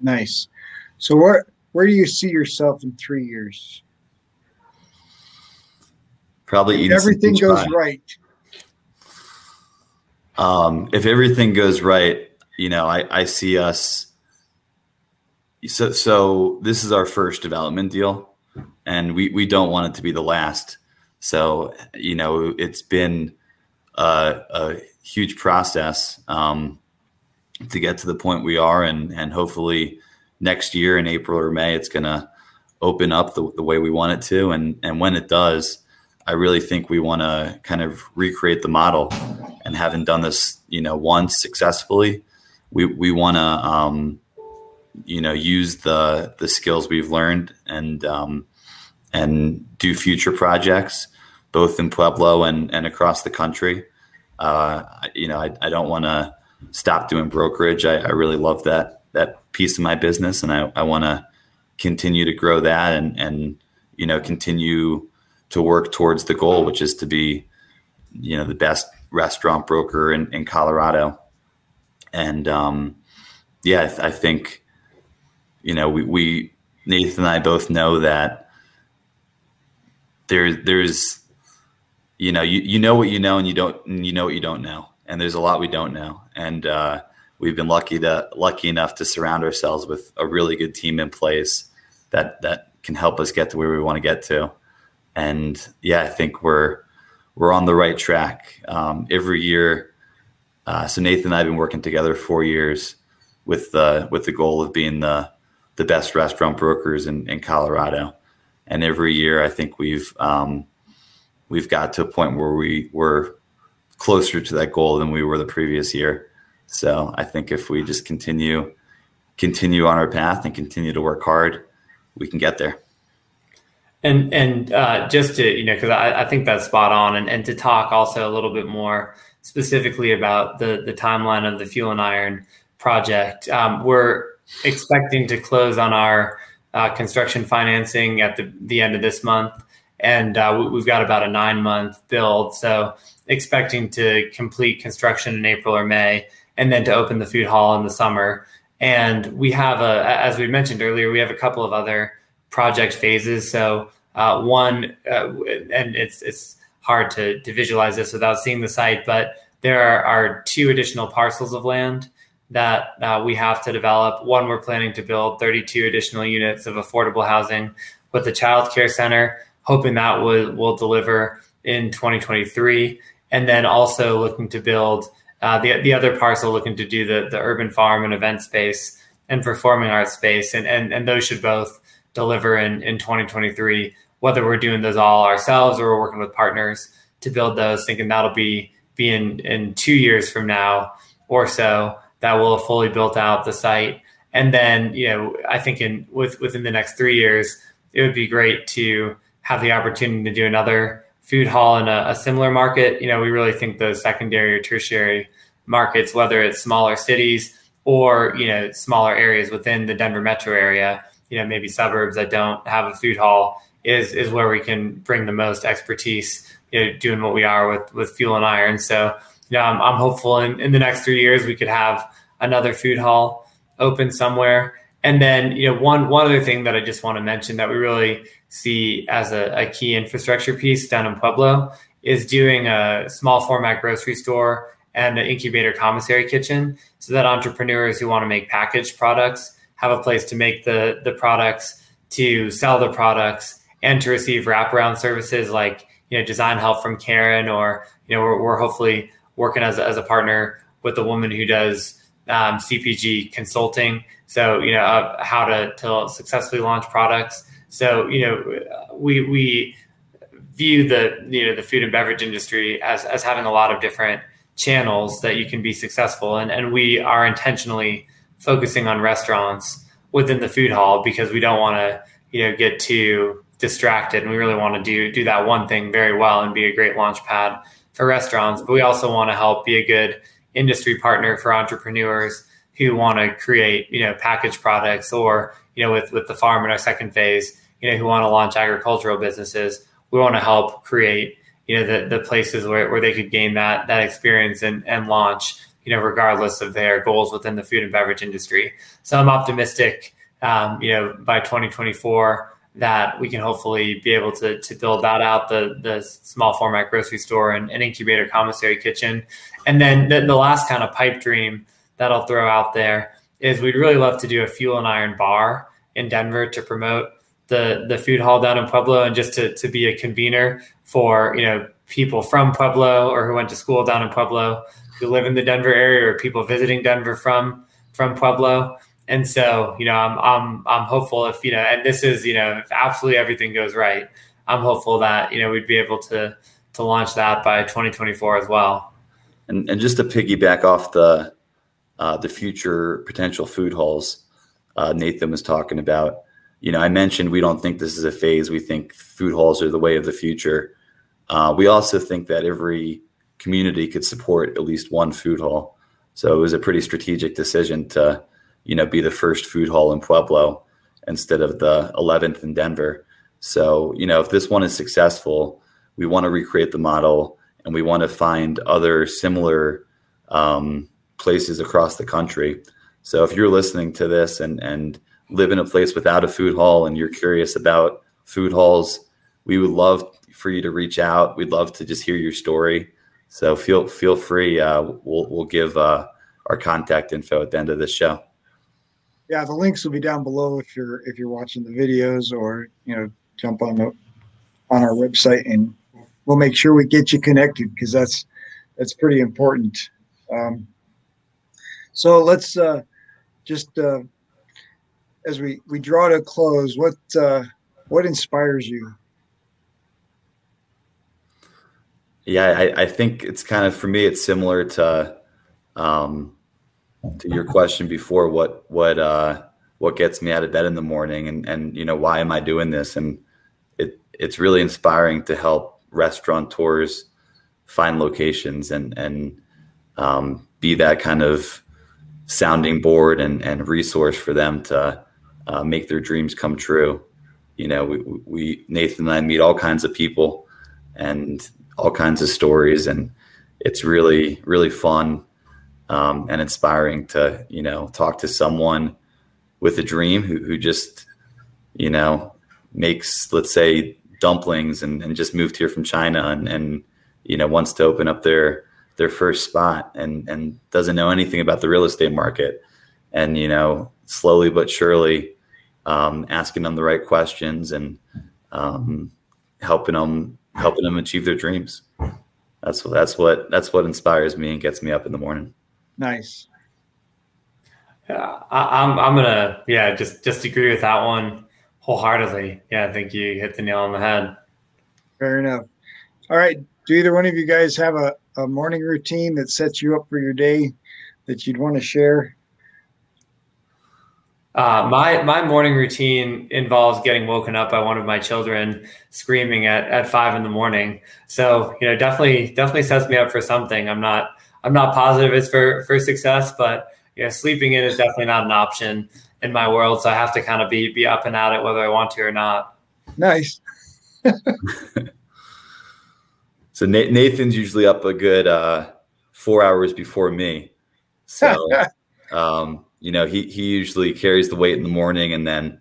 nice so what where do you see yourself in three years? Probably if everything goes pie. right. Um, if everything goes right, you know, I, I see us. So, so this is our first development deal, and we we don't want it to be the last. So, you know, it's been a, a huge process um, to get to the point we are, and and hopefully next year in April or May, it's going to open up the, the way we want it to. And, and when it does, I really think we want to kind of recreate the model. And having done this, you know, once successfully, we, we want to, um, you know, use the, the skills we've learned and, um, and do future projects both in Pueblo and, and across the country. Uh, you know, I, I don't want to stop doing brokerage. I, I really love that that piece of my business, and I, I want to continue to grow that and and you know continue to work towards the goal, which is to be you know the best restaurant broker in, in Colorado. And um, yeah, I, th- I think you know we, we Nathan and I both know that there there's you know you, you know what you know and you don't and you know what you don't know and there's a lot we don't know and uh, we've been lucky to lucky enough to surround ourselves with a really good team in place that that can help us get to where we want to get to. And yeah, I think we're we're on the right track. Um, every year, uh, so Nathan and I have been working together four years with the with the goal of being the the best restaurant brokers in, in Colorado. And every year, I think we've um, we've got to a point where we were closer to that goal than we were the previous year. So I think if we just continue continue on our path and continue to work hard, we can get there. And and uh, just to you know, because I, I think that's spot on, and, and to talk also a little bit more specifically about the the timeline of the fuel and iron project, um, we're expecting to close on our uh, construction financing at the the end of this month, and uh, we've got about a nine month build, so expecting to complete construction in April or May and then to open the food hall in the summer. And we have a, as we mentioned earlier, we have a couple of other project phases. So uh, one, uh, and it's it's hard to, to visualize this without seeing the site, but there are, are two additional parcels of land that uh, we have to develop. One, we're planning to build 32 additional units of affordable housing with the child care center, hoping that will, will deliver in 2023. And then also looking to build uh, the the other parcel looking to do the the urban farm and event space and performing arts space, and and and those should both deliver in in 2023 whether we're doing those all ourselves or we're working with partners to build those, thinking that'll be be in, in two years from now or so that will have fully built out the site. And then, you know, I think in with within the next three years, it would be great to have the opportunity to do another food hall in a, a similar market. You know, we really think those secondary or tertiary markets, whether it's smaller cities or you know smaller areas within the Denver metro area, you know maybe suburbs that don't have a food hall, is is where we can bring the most expertise. You know, doing what we are with with fuel and iron. So you know, I'm, I'm hopeful in, in the next three years we could have another food hall open somewhere. And then, you know, one one other thing that I just want to mention that we really see as a, a key infrastructure piece down in Pueblo is doing a small format grocery store and an incubator commissary kitchen so that entrepreneurs who want to make packaged products have a place to make the, the products, to sell the products, and to receive wraparound services like you know design help from Karen, or you know we're, we're hopefully working as a, as a partner with a woman who does um, CPG consulting. So you know uh, how to to successfully launch products. So you know we we view the you know the food and beverage industry as as having a lot of different channels that you can be successful and and we are intentionally focusing on restaurants within the food hall because we don't want to you know get too distracted. And we really want to do do that one thing very well and be a great launch pad for restaurants. But we also want to help be a good industry partner for entrepreneurs who want to create you know packaged products or you know with with the farm in our second phase you know who want to launch agricultural businesses we want to help create you know the the places where, where they could gain that that experience and and launch you know regardless of their goals within the food and beverage industry. So i'm optimistic um, you know by 2024 that we can hopefully be able to to build that out the the small format grocery store and, and incubator commissary kitchen. And then the, the last kind of pipe dream that i'll throw out there is we'd really love to do a fuel and iron bar in denver to promote the the food hall down in Pueblo and just to to be a convener for you know people from Pueblo or who went to school down in Pueblo who live in the Denver area or people visiting Denver from from Pueblo. And so, you know, I'm I'm I'm hopeful if you know, and this is you know, if absolutely everything goes right, I'm hopeful that you know we'd be able to to launch that by 2024 as well. And and just to piggyback off the uh, the future potential food halls uh, Nathan was talking about, you know, I mentioned we don't think this is a phase. We think food halls are the way of the future. Uh, we also think that every community could support at least one food hall. So it was a pretty strategic decision to, you know, be the first food hall in Pueblo instead of the 11th in Denver. So, you know, if this one is successful, we want to recreate the model and we want to find other similar um, places across the country. So if you're listening to this and, and live in a place without a food hall and you're curious about food halls, we would love for you to reach out. We'd love to just hear your story. So feel feel free. Uh, we'll we'll give uh, our contact info at the end of this show. Yeah, the links will be down below if you're if you're watching the videos or you know jump on the on our website and we'll make sure we get you connected because that's that's pretty important. Um, so let's uh, just uh, as we we draw to a close, what uh, what inspires you? Yeah, I, I think it's kind of for me. It's similar to um, to your question before. What what uh, what gets me out of bed in the morning, and and you know why am I doing this? And it it's really inspiring to help restaurateurs find locations and and um, be that kind of sounding board and, and resource for them to uh, make their dreams come true. You know, we, we, Nathan and I meet all kinds of people and all kinds of stories, and it's really really fun um, and inspiring to you know talk to someone with a dream who who just you know makes let's say dumplings and, and just moved here from China and, and you know wants to open up their their first spot and and doesn't know anything about the real estate market and you know slowly but surely um, asking them the right questions and um, helping them helping them achieve their dreams. That's what that's what that's what inspires me and gets me up in the morning. Nice. Yeah, I, am I'm, I'm gonna yeah just just agree with that one wholeheartedly. Yeah, I think you hit the nail on the head. Fair enough. All right. Do either one of you guys have a, a morning routine that sets you up for your day that you'd want to share? Uh, my my morning routine involves getting woken up by one of my children screaming at, at five in the morning. So you know, definitely definitely sets me up for something. I'm not I'm not positive it's for for success, but you know, sleeping in is definitely not an option in my world. So I have to kind of be be up and at it whether I want to or not. Nice. so Nathan's usually up a good uh, four hours before me. So. um, you know, he he usually carries the weight in the morning, and then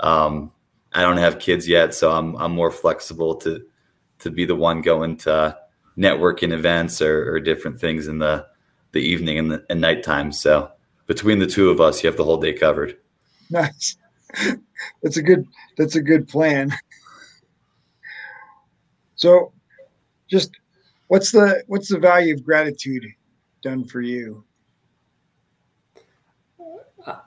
um, I don't have kids yet, so I'm I'm more flexible to to be the one going to networking events or, or different things in the the evening and the and nighttime. So between the two of us, you have the whole day covered. Nice. That's a good that's a good plan. So just what's the what's the value of gratitude done for you?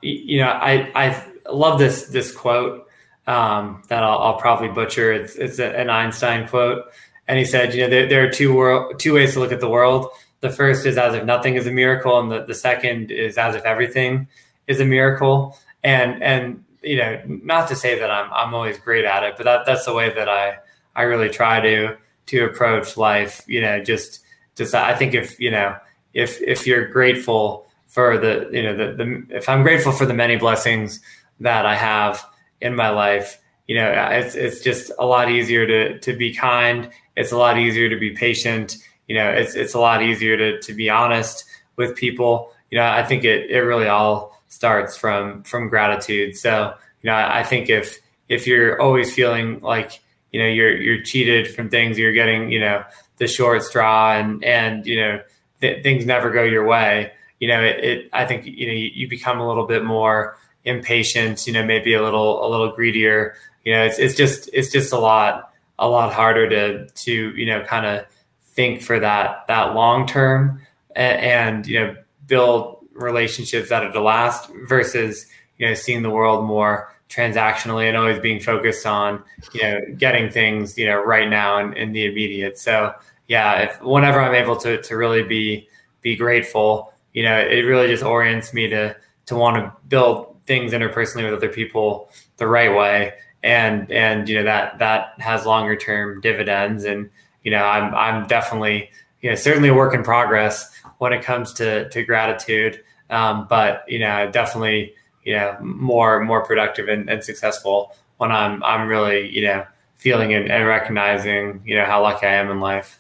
you know, I I love this this quote um, that I'll, I'll, probably butcher. It's it's an Einstein quote, and he said, you know, there, there are two world two ways to look at the world. The first is as if nothing is a miracle, and the, the second is as if everything is a miracle. And and you know, not to say that I'm I'm always great at it, but that that's the way that I I really try to to approach life. You know, just just I think if you know if if you're grateful for the you know the, the if I'm grateful for the many blessings that I have in my life, you know, it's it's just a lot easier to to be kind. It's a lot easier to be patient. You know, it's it's a lot easier to to be honest with people. You know, I think it it really all starts from from gratitude. So, you know, I, I think if if you're always feeling like you know you're you're cheated from things, you're getting you know the short straw, and and you know th- things never go your way you know, it, it I think you know you, you, become a little bit more impatient. You know, maybe a little a little greedier. You know, it's it's just it's just a lot a lot harder to to you know kind of think for that that long term and, and you know build relationships that are to last versus you know seeing the world more transactionally and always being focused on you know getting things you know right now and in the immediate. So yeah if whenever i'm able to to really be be grateful you know, it really just orients me to to want to build things interpersonally with other people the right way, and and you know that that has longer term dividends. And you know, I'm I'm definitely you know certainly a work in progress when it comes to to gratitude, um, but you know, definitely you know more more productive and, and successful when I'm I'm really you know feeling and, and recognizing you know how lucky I am in life.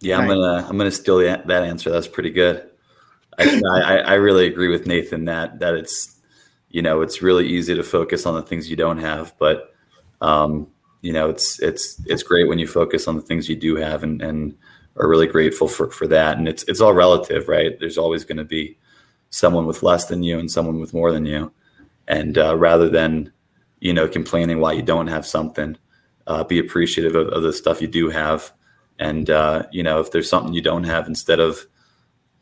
Yeah, I'm gonna I'm gonna steal that answer. That's pretty good. I, I, I really agree with Nathan that that it's you know it's really easy to focus on the things you don't have, but um, you know it's it's it's great when you focus on the things you do have and and are really grateful for for that. And it's it's all relative, right? There's always going to be someone with less than you and someone with more than you, and uh, rather than you know complaining why you don't have something, uh, be appreciative of, of the stuff you do have and uh, you know, if there's something you don't have, instead of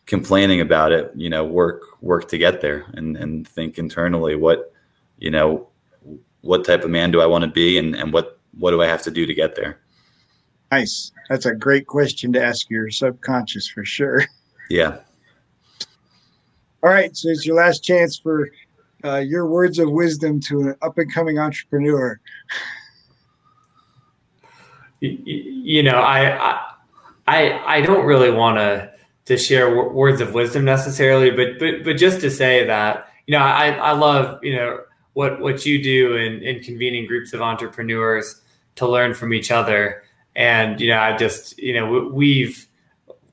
complaining about it, you know, work work to get there and and think internally what you know what type of man do I want to be and and what what do I have to do to get there. Nice. That's a great question to ask your subconscious for sure. Yeah. All right. So it's your last chance for uh, your words of wisdom to an up and coming entrepreneur you know, I, I, I don't really want to to share w- words of wisdom necessarily, but but but just to say that you know, I I love you know what what you do in in convening groups of entrepreneurs to learn from each other, and you know, I just you know we've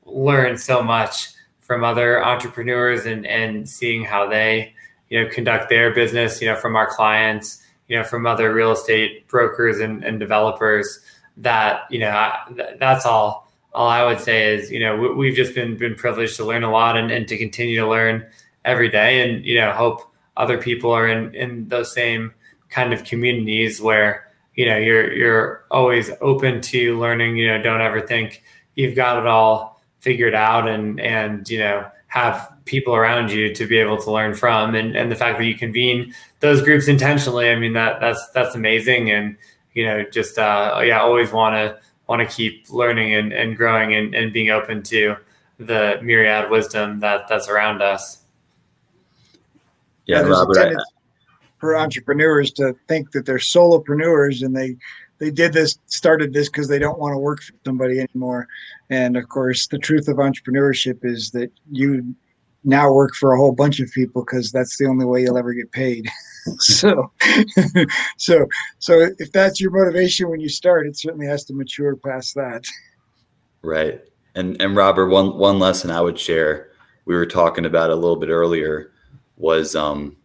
learned so much from other entrepreneurs and and seeing how they you know conduct their business, you know, from our clients, you know, from other real estate brokers and, and developers that you know I, that's all all I would say is you know we, have just been been privileged to learn a lot and, and to continue to learn every day and you know hope other people are in in those same kind of communities where you know you're you're always open to learning you know don't ever think you've got it all figured out and and you know have people around you to be able to learn from. And, and the fact that you convene those groups intentionally i mean that that's that's amazing. And you know just uh, yeah always want to want to keep learning and, and growing and, and being open to the myriad wisdom that that's around us. Yeah, yeah Robert, for entrepreneurs to think that they're solopreneurs and they they did this started this because they don't want to work for somebody anymore. And of course the truth of entrepreneurship is that you now work for a whole bunch of people because that's the only way you'll ever get paid. So so so if that's your motivation when you start it certainly has to mature past that. Right. And and robert one one lesson i would share we were talking about a little bit earlier was um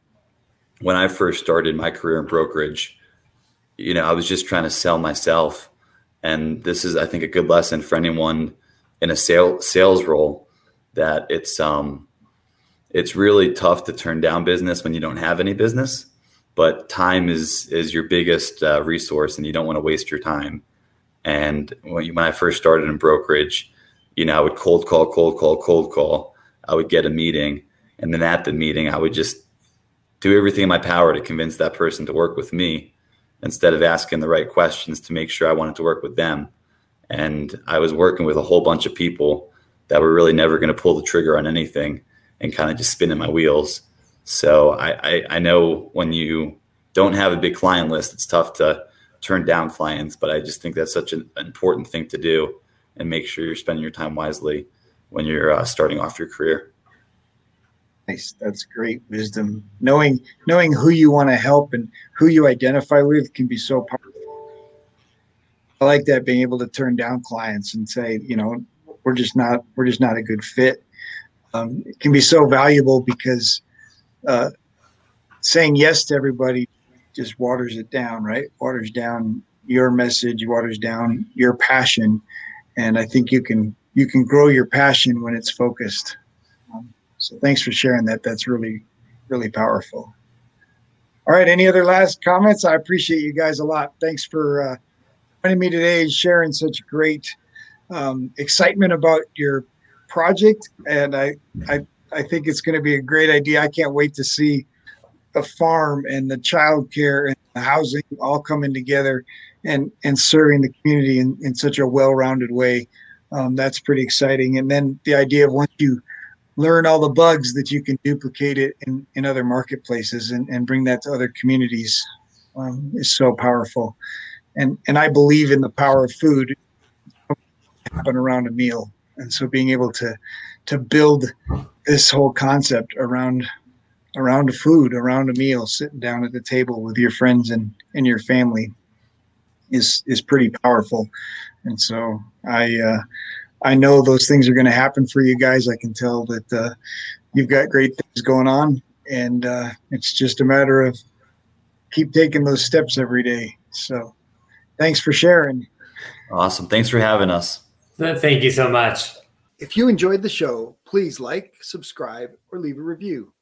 when I first started my career in brokerage, you know, I was just trying to sell myself. And this is, I think, a good lesson for anyone in a sale, sales role that it's um, it's really tough to turn down business when you don't have any business. But time is is your biggest uh, resource, and you don't want to waste your time. And when, you, when I first started in brokerage, you know, I would cold call, cold call, cold call. I would get a meeting, and then at the meeting, I would just do everything in my power to convince that person to work with me instead of asking the right questions to make sure I wanted to work with them. And I was working with a whole bunch of people that were really never going to pull the trigger on anything and kind of just spinning my wheels. So I, I, I, know when you don't have a big client list, it's tough to turn down clients, but I just think that's such an important thing to do and make sure you're spending your time wisely when you're uh, starting off your career. Nice. That's great wisdom. Knowing knowing who you want to help and who you identify with can be so powerful. I like that being able to turn down clients and say, you know, we're just not we're just not a good fit. Um, it can be so valuable because uh, saying yes to everybody just waters it down, right? Waters down your message, waters down your passion, and I think you can you can grow your passion when it's focused. So thanks for sharing that. That's really, really powerful. All right. Any other last comments? I appreciate you guys a lot. Thanks for uh, joining me today, and sharing such great um, excitement about your project. And I, I, I think it's going to be a great idea. I can't wait to see the farm and the childcare and the housing all coming together and and serving the community in, in such a well-rounded way. Um, that's pretty exciting. And then the idea of once you learn all the bugs that you can duplicate it in, in other marketplaces and, and bring that to other communities um, is so powerful. And and I believe in the power of food happen around a meal. And so being able to to build this whole concept around around food, around a meal, sitting down at the table with your friends and, and your family is is pretty powerful. And so I uh, I know those things are going to happen for you guys. I can tell that uh, you've got great things going on, and uh, it's just a matter of keep taking those steps every day. So, thanks for sharing. Awesome. Thanks for having us. Thank you so much. If you enjoyed the show, please like, subscribe, or leave a review.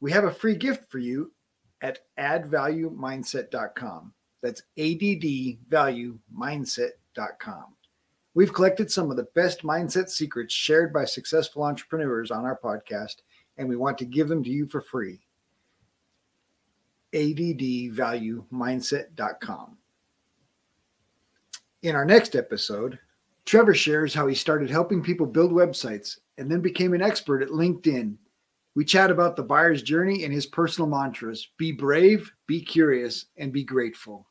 We have a free gift for you at addvaluemindset.com. That's addvaluemindset.com. We've collected some of the best mindset secrets shared by successful entrepreneurs on our podcast, and we want to give them to you for free. ADDvaluemindset.com. In our next episode, Trevor shares how he started helping people build websites and then became an expert at LinkedIn. We chat about the buyer's journey and his personal mantras be brave, be curious, and be grateful.